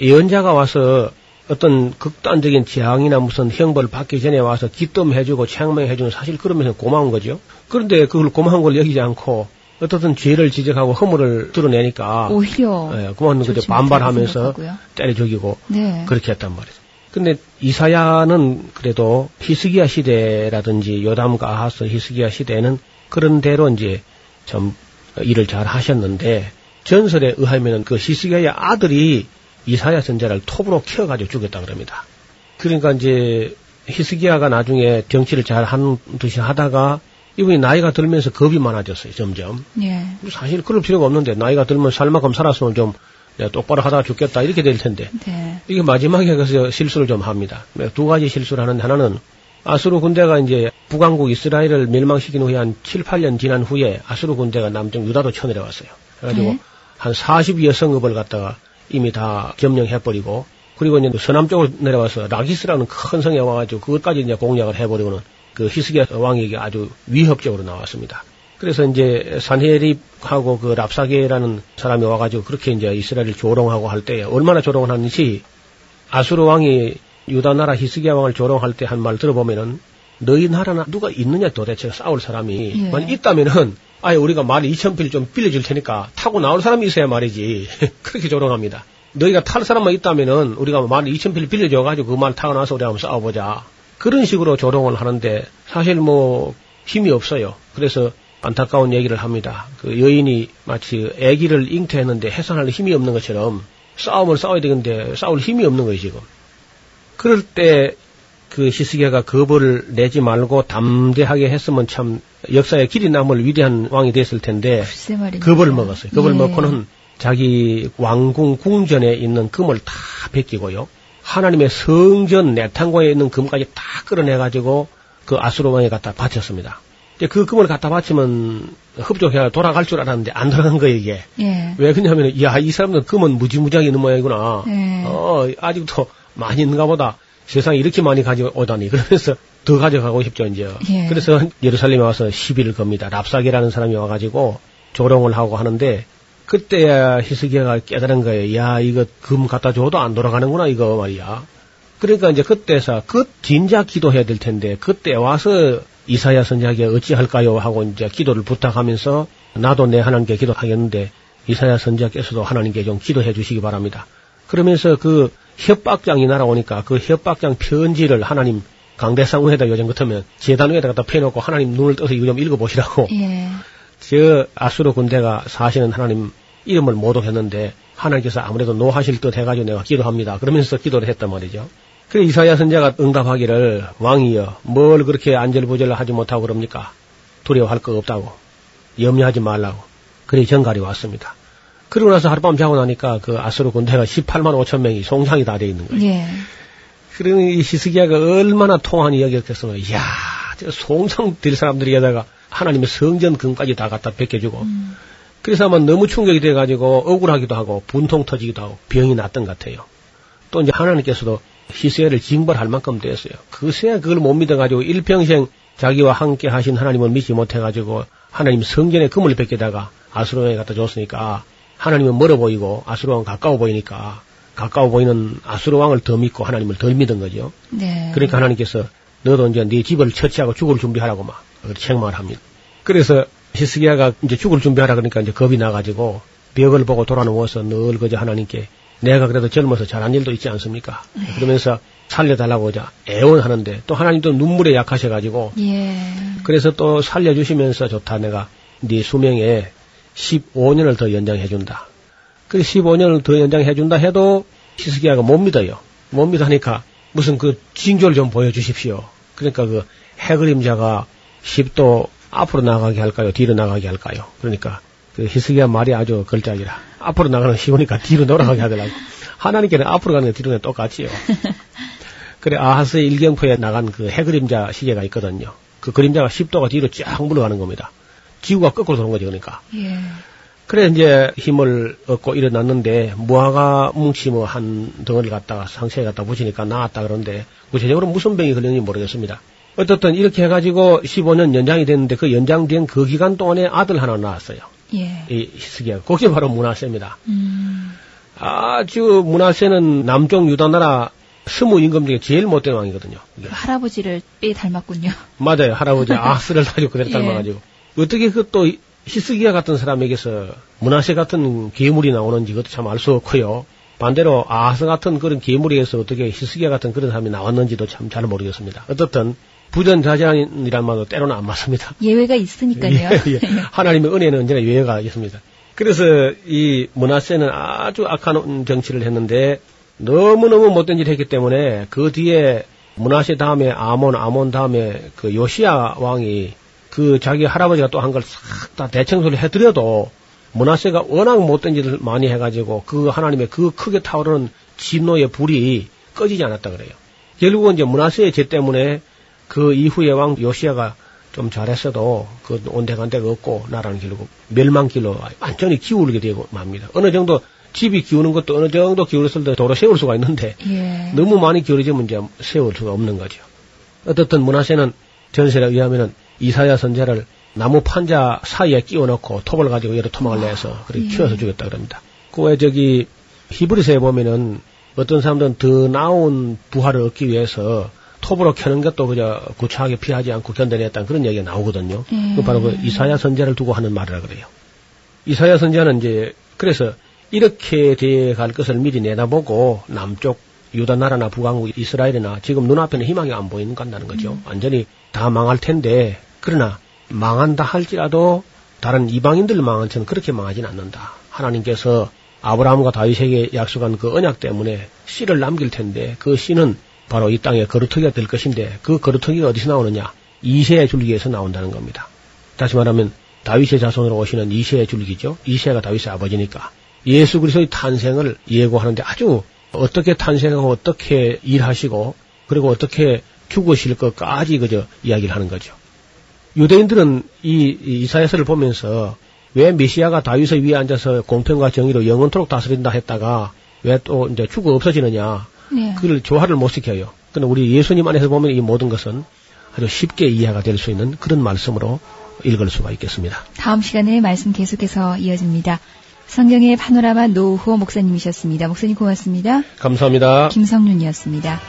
F: 예언자가 와서 어떤 극단적인 재앙이나 무슨 형벌을 받기 전에 와서 기뜸해주고 책망해주는 사실 그러면서 고마운 거죠. 그런데 그걸 고마운 걸 여기지 않고 어떻든 죄를 지적하고 허물을 드러내니까
E: 오히려
F: 예, 그만 그저 반발하면서. 때려 죽이고
E: 네.
F: 그렇게 했단 말이죠. 근데 이사야는 그래도 히스기야 시대라든지 요담과 아하스 히스기야 시대에는 그런 대로 이제 좀 일을 잘 하셨는데 전설에 의하면은 그 히스기야의 아들이 이사야 선자를 톱으로 키워가지고 죽였다 그럽니다. 그러니까 이제 히스기야가 나중에 정치를 잘 하는 듯이 하다가 이분이 나이가 들면서 겁이 많아졌어요, 점점.
E: 예.
F: 사실 그럴 필요가 없는데 나이가 들면 살 만큼 살았으면 좀 내가 똑바로 하다가 죽겠다 이렇게 될 텐데
E: 네.
F: 이게 마지막에 가서 실수를 좀 합니다. 두 가지 실수를 하는데 하나는 아수르 군대가 이제 북왕국 이스라엘을 멸망시킨 후에 한 7, 8년 지난 후에 아수르 군대가 남쪽 유다로 쳐내려왔어요. 그래가지고
E: 네.
F: 한 40 여 성읍을 갖다가 이미 다 점령해버리고 그리고 이제 서남 쪽으로 내려와서 라기스라는 큰 성에 와가지고 그것까지 이제 공략을 해버리고는 그 히스기야 왕에게 아주 위협적으로 나왔습니다. 그래서 이제 산헤립하고 그 랍사게라는 사람이 와가지고 그렇게 이제 이스라엘을 조롱하고 할 때 얼마나 조롱을 하는지 아수르 왕이 유다 나라 히스기야 왕을 조롱할 때 한 말 들어보면은 너희 나라나 누가 있느냐 도대체 싸울 사람이
E: 예.
F: 만약 있다면은 아예 우리가 말 2천 필좀 빌려줄 테니까 타고 나올 사람이 있어야 말이지 그렇게 조롱합니다. 너희가 탈 사람만 있다면은 우리가 말 2천 필 빌려줘가지고 그 말 타고 나서 우리 한번 싸워보자. 그런 식으로 조롱을 하는데 사실 뭐 힘이 없어요. 그래서 안타까운 얘기를 합니다. 그 여인이 마치 아기를 잉태했는데 해산할 힘이 없는 것처럼 싸움을 싸워야 되는데 싸울 힘이 없는 거예요 지금. 그럴 때 그 히스기야가 겁을 내지 말고 담대하게 했으면 참 역사에 길이 남을 위대한 왕이 됐을 텐데. 겁을 먹었어요. 겁을
E: 예.
F: 먹고는 자기 왕궁 궁전에 있는 금을 다 베끼고요. 하나님의 성전 내탕고에 있는 금까지 다 끌어내가지고 그 아수르 왕에 갖다 바쳤습니다. 그 금을 갖다 바치면 흡족해야 돌아갈 줄 알았는데 안 돌아간 거예요, 이게.
E: 예.
F: 왜 그러냐면, 야, 이 사람들 금은 무지무지하게 있는 모양이구나.
E: 예.
F: 어, 아직도 많이 있는가 보다. 세상에 이렇게 많이 가져오다니. 그러면서 더 가져가고 싶죠, 이제.
E: 예.
F: 그래서 예루살렘에 와서 시비를 겁니다. 랍사게라는 사람이 와가지고 조롱을 하고 하는데, 그때야 히스기야가 깨달은 거예요. 야, 이거 금 갖다 줘도 안 돌아가는구나, 이거 말이야. 그러니까 이제 그때서 그 진작 기도해야 될 텐데, 그때 와서 이사야 선지자에게 어찌할까요? 하고 이제 기도를 부탁하면서 나도 내 하나님께 기도하겠는데, 이사야 선지자께서도 하나님께 좀 기도해 주시기 바랍니다. 그러면서 그 협박장이 날아오니까 그 협박장 편지를 하나님 강대상우에다 요즘 같으면 재단 위에다 갖다 펴놓고 하나님 눈을 떠서 이거 좀 읽어보시라고
E: 예.
F: 저 아수르 군대가 사시는 하나님 이름을 모독했는데 하나님께서 아무래도 노하실 듯 해가지고 내가 기도합니다. 그러면서 기도를 했단 말이죠. 그래 이사야 선자가 응답하기를 왕이여 뭘 그렇게 안절부절 하지 못하고 그럽니까? 두려워할 거 없다고 염려하지 말라고 그래 전갈이 왔습니다. 그러고 나서 하룻밤 자고 나니까 그 아수르 군대가 18만 5천 명이 송장이 다 돼 있는 거예요.
E: 예.
F: 그러니 이 히스기야가 얼마나 통한 이야기였겠으면, 이야, 저 송장 될 사람들에다가 하나님의 성전 금까지 다 갖다 베껴주고, 그래서 아마 너무 충격이 돼가지고 억울하기도 하고, 분통 터지기도 하고, 병이 났던 것 같아요. 또 이제 하나님께서도 히스기야를 징벌할 만큼 됐어요. 그새야 그걸 못 믿어가지고 일평생 자기와 함께 하신 하나님을 믿지 못해가지고, 하나님 성전에 금을 베끼다가 아수르왕에 갖다 줬으니까, 하나님은 멀어 보이고, 아수르왕은 가까워 보이니까, 가까워 보이는 아수르 왕을 더 믿고 하나님을 덜 믿은 거죠.
E: 네.
F: 그러니까 하나님께서 너도 이제 네 집을 처치하고 죽을 준비하라고 막 책망을 합니다. 그래서 히스기야가 이제 죽을 준비하라 그러니까 이제 겁이 나가지고 벽을 보고 돌아 누워서 늘 그저 하나님께 내가 그래도 젊어서 잘한 일도 있지 않습니까? 그러면서 살려달라고 이제 애원하는데 또 하나님도 눈물에 약하셔가지고
E: 예.
F: 그래서 또 살려주시면서 좋다 내가 네 수명에 15년을 더 연장해준다. 그 15년을 더 연장해준다 해도 히스기야가 못 믿어요. 못 믿으니까 무슨 그 징조를 좀 보여주십시오. 그러니까 그 해그림자가 10도 앞으로 나가게 할까요? 뒤로 나가게 할까요? 그러니까 그 히스기야 말이 아주 걸작이라 앞으로 나가는 거 쉬우니까 뒤로 돌아가게 하더라고. 하나님께는 앞으로 가는 게 뒤로 가는 게 똑같지요. 그래 아하스의 일경포에 나간 그 해그림자 시계가 있거든요. 그 그림자가 10도가 뒤로 쫙 물러가는 겁니다. 지구가 거꾸로 도는 거죠, 그러니까.
E: 예.
F: 그래 이제 힘을 얻고 일어났는데 무화과 뭉치 뭐 한 덩어리 갖다가 상체에 갖다 붙이니까 나았다 그러는데 구체적으로 무슨 병이 걸렸는지 모르겠습니다. 어떻든 이렇게 해가지고 15년 연장이 됐는데 그 연장된 그 기간 동안에 아들 하나 낳았어요.
E: 예.
F: 이 히스기야. 그게 바로 문하세입니다.
E: 음.
F: 아주 문하세는 남쪽 유다 나라 스무 임금 중에 제일 못된 왕이거든요.
E: 그 할아버지를 꽤 닮았군요.
F: 맞아요. 할아버지 아스를 가지고 그대로
E: 예.
F: 닮아가지고. 어떻게 그 또 히스기야 같은 사람에게서 문하세 같은 괴물이 나오는지 그것도 참 알 수 없고요. 반대로 아하스 같은 그런 괴물에서 어떻게 히스기야 같은 그런 사람이 나왔는지도 참 잘 모르겠습니다. 어떻든 부전자전이란 말도 때로는 안 맞습니다.
E: 예외가 있으니까요.
F: 예, 예. 하나님의 은혜는 언제나 예외가 있습니다. 그래서 이 문하세는 아주 악한 정치를 했는데 너무너무 못된 일을 했기 때문에 그 뒤에 문하세 다음에 아몬, 아몬 다음에 그 요시야 왕이 그 자기 할아버지가 또 한 걸 싹 다 대청소를 해드려도 문하세가 워낙 못된 일을 많이 해가지고 그 하나님의 그 크게 타오르는 진노의 불이 꺼지지 않았다 그래요. 결국은 이제 문하세의 죄 때문에 그 이후에 왕 요시야가 좀 잘했어도 그 온데간데가 없고 나라는 결국 멸망길로 완전히 기울게 되고 맙니다. 어느 정도 집이 기우는 것도 어느 정도 기울었을 때 도로 세울 수가 있는데
E: 예.
F: 너무 많이 기울어지면 이제 세울 수가 없는 거죠. 어떻든 문하세는 전설에 의하면은 이사야 선자를 나무 판자 사이에 끼워 넣고 톱을 가지고 여러 토막을 내서 그렇게
E: 예.
F: 키워서 죽였다 그럽니다. 그왜 저기 히브리서에 보면은 어떤 사람들은 더 나은 부활을 얻기 위해서 톱으로 켜는 것도 그저 구차하게 피하지 않고 견뎌냈다는 그런 얘기가 나오거든요.
E: 예.
F: 그 바로 그 이사야 선자를 두고 하는 말이라 그래요. 이사야 선자는 이제 그래서 이렇게 돼 갈 것을 미리 내다보고 남쪽 유다 나라나 북왕국 이스라엘이나 지금 눈앞에는 희망이 안 보이는 것 같다는 거죠. 완전히 다 망할 텐데 그러나 망한다 할지라도 다른 이방인들 망한 처럼 그렇게 망하진 않는다. 하나님께서 아브라함과 다윗에게 약속한 그 언약 때문에 씨를 남길 텐데 그 씨는 바로 이 땅의 거루터기가 될 것인데 그 거루터기가 어디서 나오느냐? 이세의 줄기에서 나온다는 겁니다. 다시 말하면 다윗의 자손으로 오시는 이세의 줄기죠. 이세가 다윗의 아버지니까 예수 그리스도의 탄생을 예고하는데 아주 어떻게 탄생하고 어떻게 일하시고 그리고 어떻게 죽으실 것까지 그저 이야기를 하는 거죠. 유대인들은 이 이사야서를 보면서 왜 메시아가 다윗의 위에 앉아서 공평과 정의로 영원토록 다스린다 했다가 왜 또 이제 죽어 없어지느냐
E: 네.
F: 그를 조화를 못 시켜요. 그런데 우리 예수님 안에서 보면 이 모든 것은 아주 쉽게 이해가 될 수 있는 그런 말씀으로 읽을 수가 있겠습니다.
E: 다음 시간에 말씀 계속해서 이어집니다. 성경의 파노라마 노후호 목사님이셨습니다. 목사님 고맙습니다.
F: 감사합니다.
E: 김성윤이었습니다.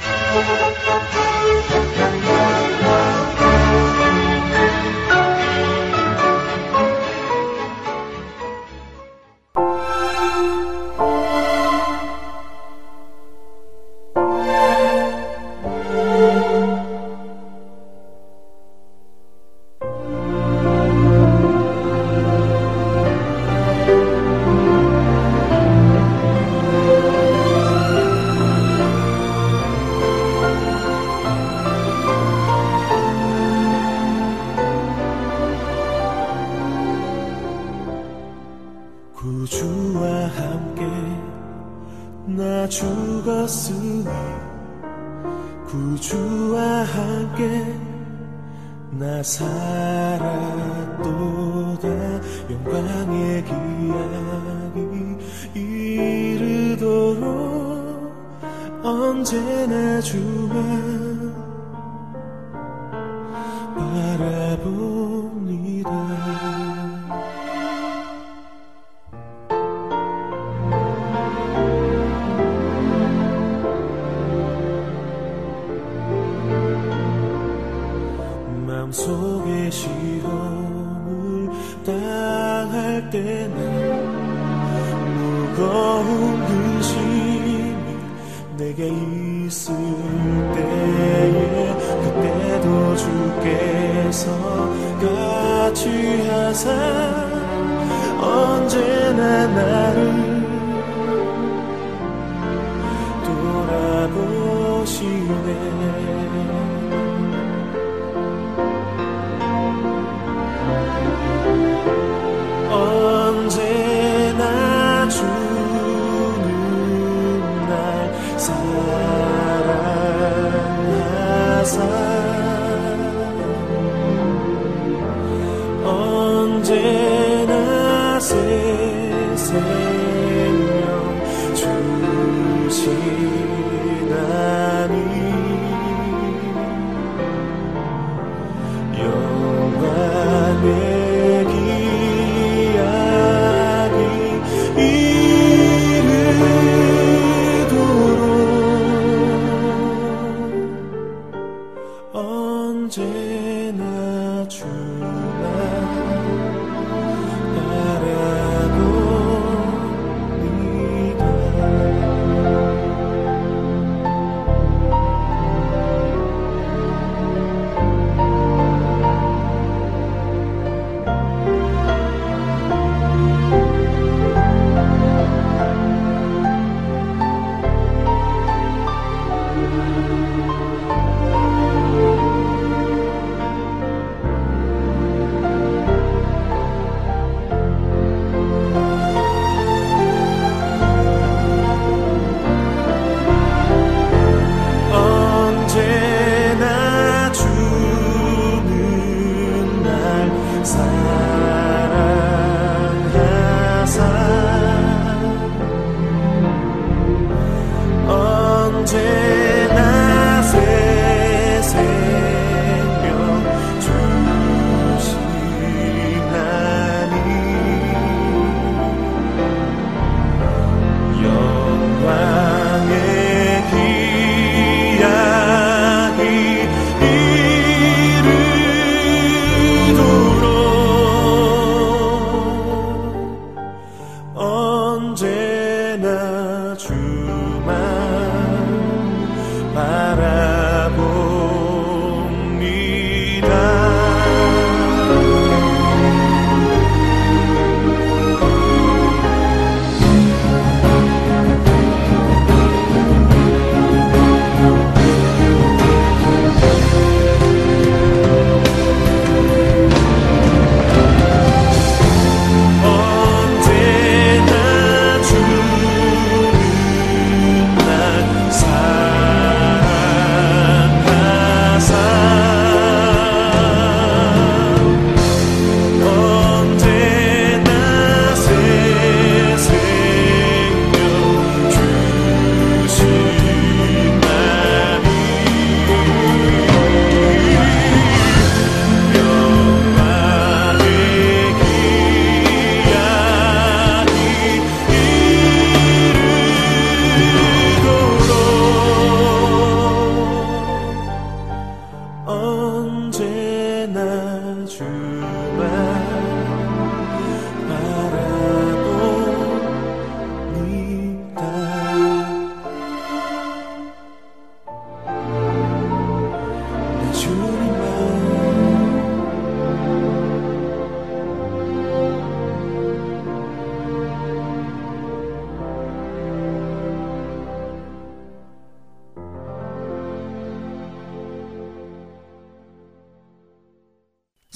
G: 같이 하사 언제나 나를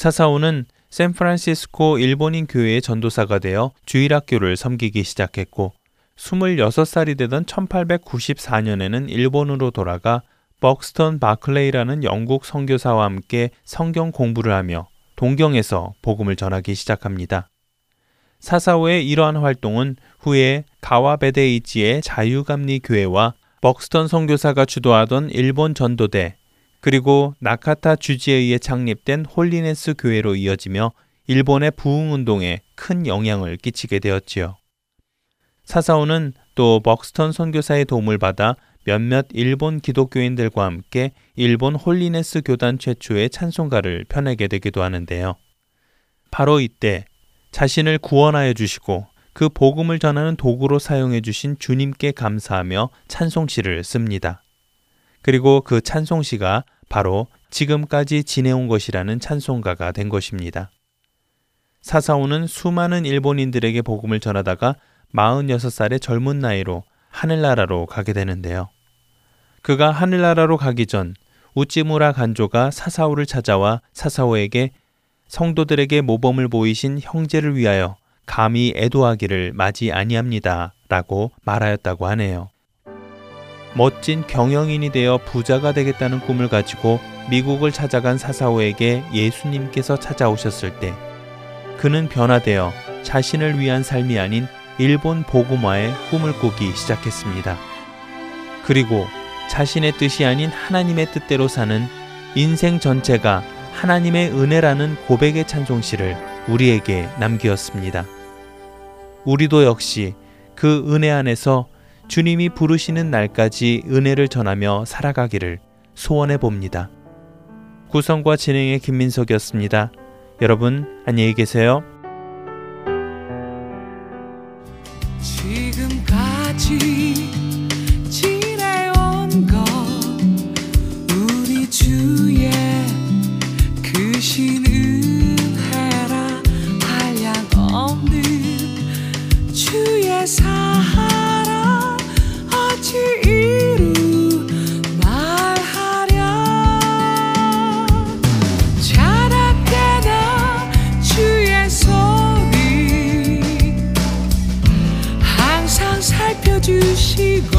A: 사사오는 샌프란시스코 일본인 교회의 전도사가 되어 주일학교를 섬기기 시작했고 26살이 되던 1894년에는 일본으로 돌아가 벅스턴 바클레이라는 영국 선교사와 함께 성경 공부를 하며 동경에서 복음을 전하기 시작합니다. 사사오의 이러한 활동은 후에 가와베데이지의 자유감리 교회와 벅스턴 선교사가 주도하던 일본 전도대 그리고 나카타 주지에 의해 창립된 홀리네스 교회로 이어지며 일본의 부흥 운동에 큰 영향을 끼치게 되었지요. 사사오는 또 벅스턴 선교사의 도움을 받아 몇몇 일본 기독교인들과 함께 일본 홀리네스 교단 최초의 찬송가를 펴내게 되기도 하는데요. 바로 이때 자신을 구원하여 주시고 그 복음을 전하는 도구로 사용해 주신 주님께 감사하며 찬송시를 씁니다. 그리고 그 찬송시가 바로 지금까지 지내온 것이라는 찬송가가 된 것입니다. 사사오는 수많은 일본인들에게 복음을 전하다가 46살의 젊은 나이로 하늘나라로 가게 되는데요. 그가 하늘나라로 가기 전 우찌무라 간조가 사사오를 찾아와 사사오에게 성도들에게 모범을 보이신 형제를 위하여 감히 애도하기를 맞이 아니합니다. 라고 말하였다고 하네요. 멋진 경영인이 되어 부자가 되겠다는 꿈을 가지고 미국을 찾아간 사사오에게 예수님께서 찾아오셨을 때 그는 변화되어 자신을 위한 삶이 아닌 일본 복음화의 꿈을 꾸기 시작했습니다. 그리고 자신의 뜻이 아닌 하나님의 뜻대로 사는 인생 전체가 하나님의 은혜라는 고백의 찬송시를 우리에게 남기었습니다. 우리도 역시 그 은혜 안에서 주님이 부르시는 날까지 은혜를 전하며 살아가기를 소원해 봅니다. 구성과 진행의 김민석이었습니다. 여러분 안녕히 계세요.
H: she